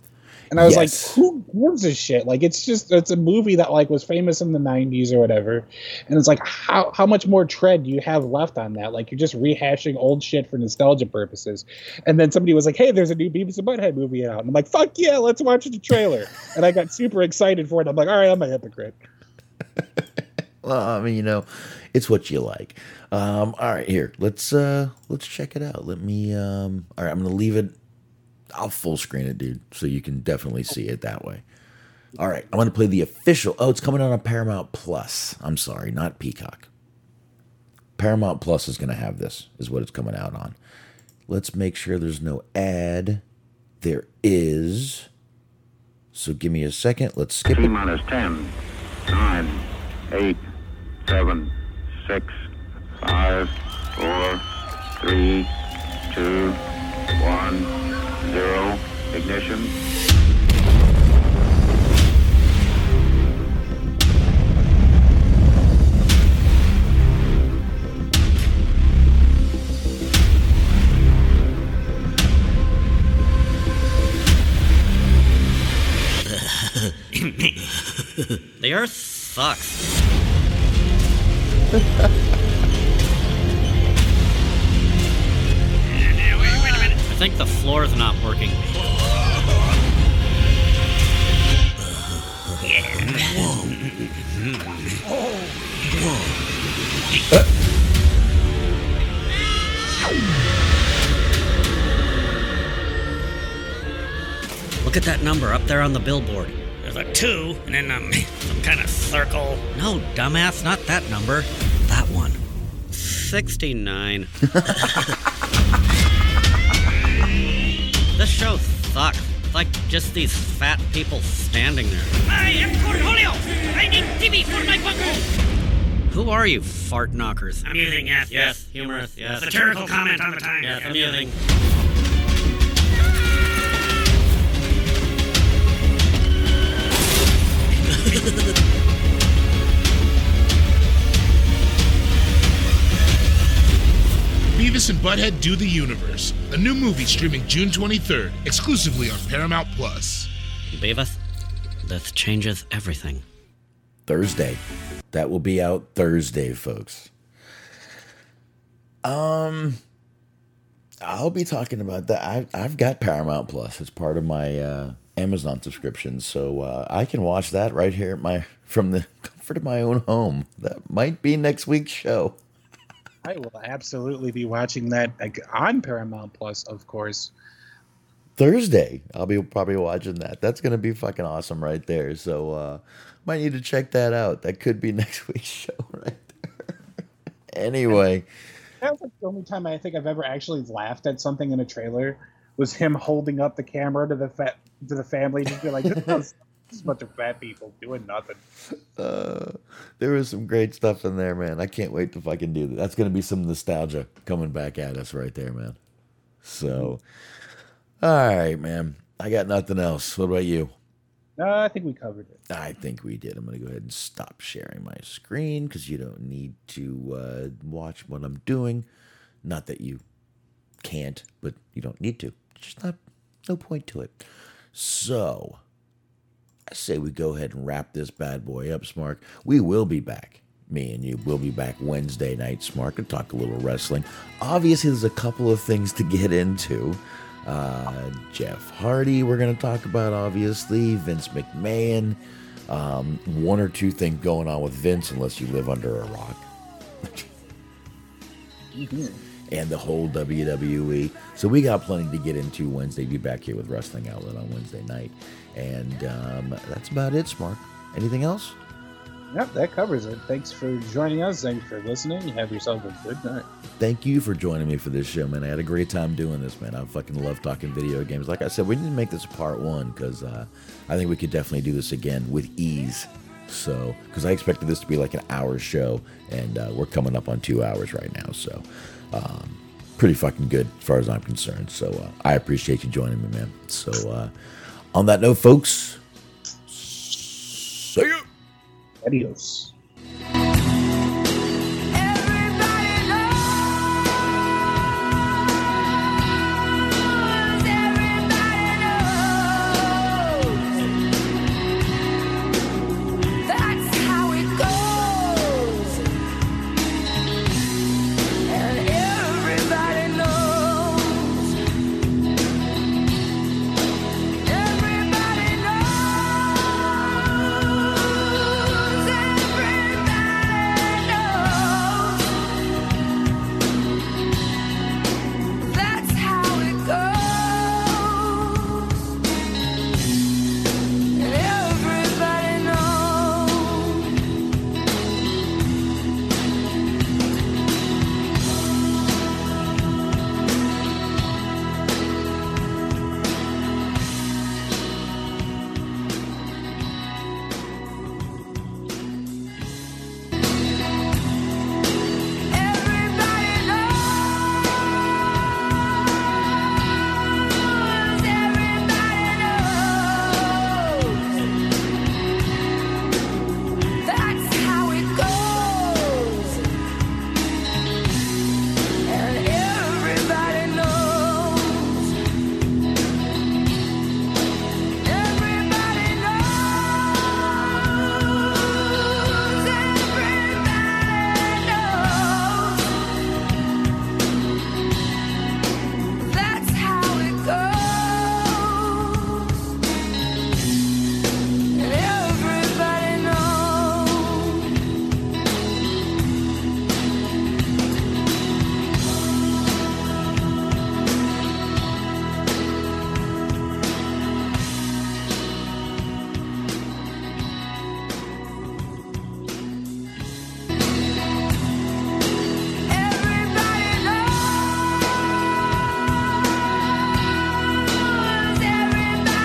Speaker 6: and I was yes. like, who gives a shit? Like it's just it's a movie that like was famous in the '90s or whatever, and it's like how how much more tread do you have left on that? Like you're just rehashing old shit for nostalgia purposes. And then somebody was like, hey, there's a new Beavis and Butthead movie out, and I'm like, fuck yeah, let's watch the trailer. and I got super excited for it. I'm like, all right, I'm a hypocrite.
Speaker 5: well, I mean, you know, it's what you like. Um, all right, here let's uh let's check it out. Let me um. All right, I'm gonna leave it. I'll full screen it, dude, so you can definitely see it that way. All right, I'm gonna play the official. Oh, it's coming out on Paramount Plus. I'm sorry, not Peacock. Paramount Plus is gonna have this. Is what it's coming out on. Let's make sure there's no ad. There is. So give me a second. Let's skip
Speaker 8: T minus 10, 9, 8, 7, 6, five, four, three, two, one, zero. Ignition.
Speaker 9: the Earth sucks. I think the floor's not working. Look at that number up there on the billboard.
Speaker 10: There's a two, and then um, some kind of circle.
Speaker 9: No, dumbass, not that number. That one. 69. This show sucks. It's like just these fat people standing there.
Speaker 10: I am Cornholio. I need TV for my bungle.
Speaker 9: Who are you, fart knockers?
Speaker 10: Amusing, yes, yes.
Speaker 9: Humorous, yes.
Speaker 10: Satirical comment on the time.
Speaker 9: Yes, amusing.
Speaker 11: Beavis and Butthead Do the Universe, a new movie streaming June 23rd, exclusively on Paramount Plus.
Speaker 9: Beavis, this changes everything.
Speaker 5: Thursday. That will be out Thursday, folks. Um, I'll be talking about that. I've, I've got Paramount Plus. It's part of my uh, Amazon subscription, so uh, I can watch that right here at my from the comfort of my own home. That might be next week's show.
Speaker 6: I will absolutely be watching that on Paramount Plus, of course.
Speaker 5: Thursday, I'll be probably watching that. That's gonna be fucking awesome right there. So uh might need to check that out. That could be next week's show right there. anyway.
Speaker 6: That's like the only time I think I've ever actually laughed at something in a trailer was him holding up the camera to the fa- to the family, just be like, "This a bunch of fat people doing nothing."
Speaker 5: Uh, there was some great stuff in there, man. I can't wait to fucking do that. That's gonna be some nostalgia coming back at us right there, man. So, all right, man. I got nothing else. What about you?
Speaker 6: No, I think we covered it.
Speaker 5: I think we did. I'm going to go ahead and stop sharing my screen because you don't need to uh, watch what I'm doing. Not that you can't, but you don't need to. Just not, no point to it. So, I say we go ahead and wrap this bad boy up, Smark. We will be back. Me and you will be back Wednesday night, Smark, and talk a little wrestling. Obviously, there's a couple of things to get into. Uh, Jeff Hardy, we're going to talk about, obviously. Vince McMahon. um, one or two things going on with Vince, unless you live under a rock.
Speaker 6: Mm-hmm.
Speaker 5: And the whole WWE. So we got plenty to get into Wednesday. Be back here with Wrestling Outlet on Wednesday night. And um, that's about it, Smark. Anything else?
Speaker 6: Yep, that covers it. Thanks for joining us. Thanks for listening. Have yourself a good night.
Speaker 5: Thank you for joining me for this show, man. I had a great time doing this, man. I fucking love talking video games. Like I said, we need to make this a part one because uh, I think we could definitely do this again with ease. So, because I expected this to be like an hour show, and uh, we're coming up on two hours right now. So, um, pretty fucking good as far as I'm concerned. So, uh, I appreciate you joining me, man. So, uh, on that note, folks, see ya.
Speaker 6: Adios.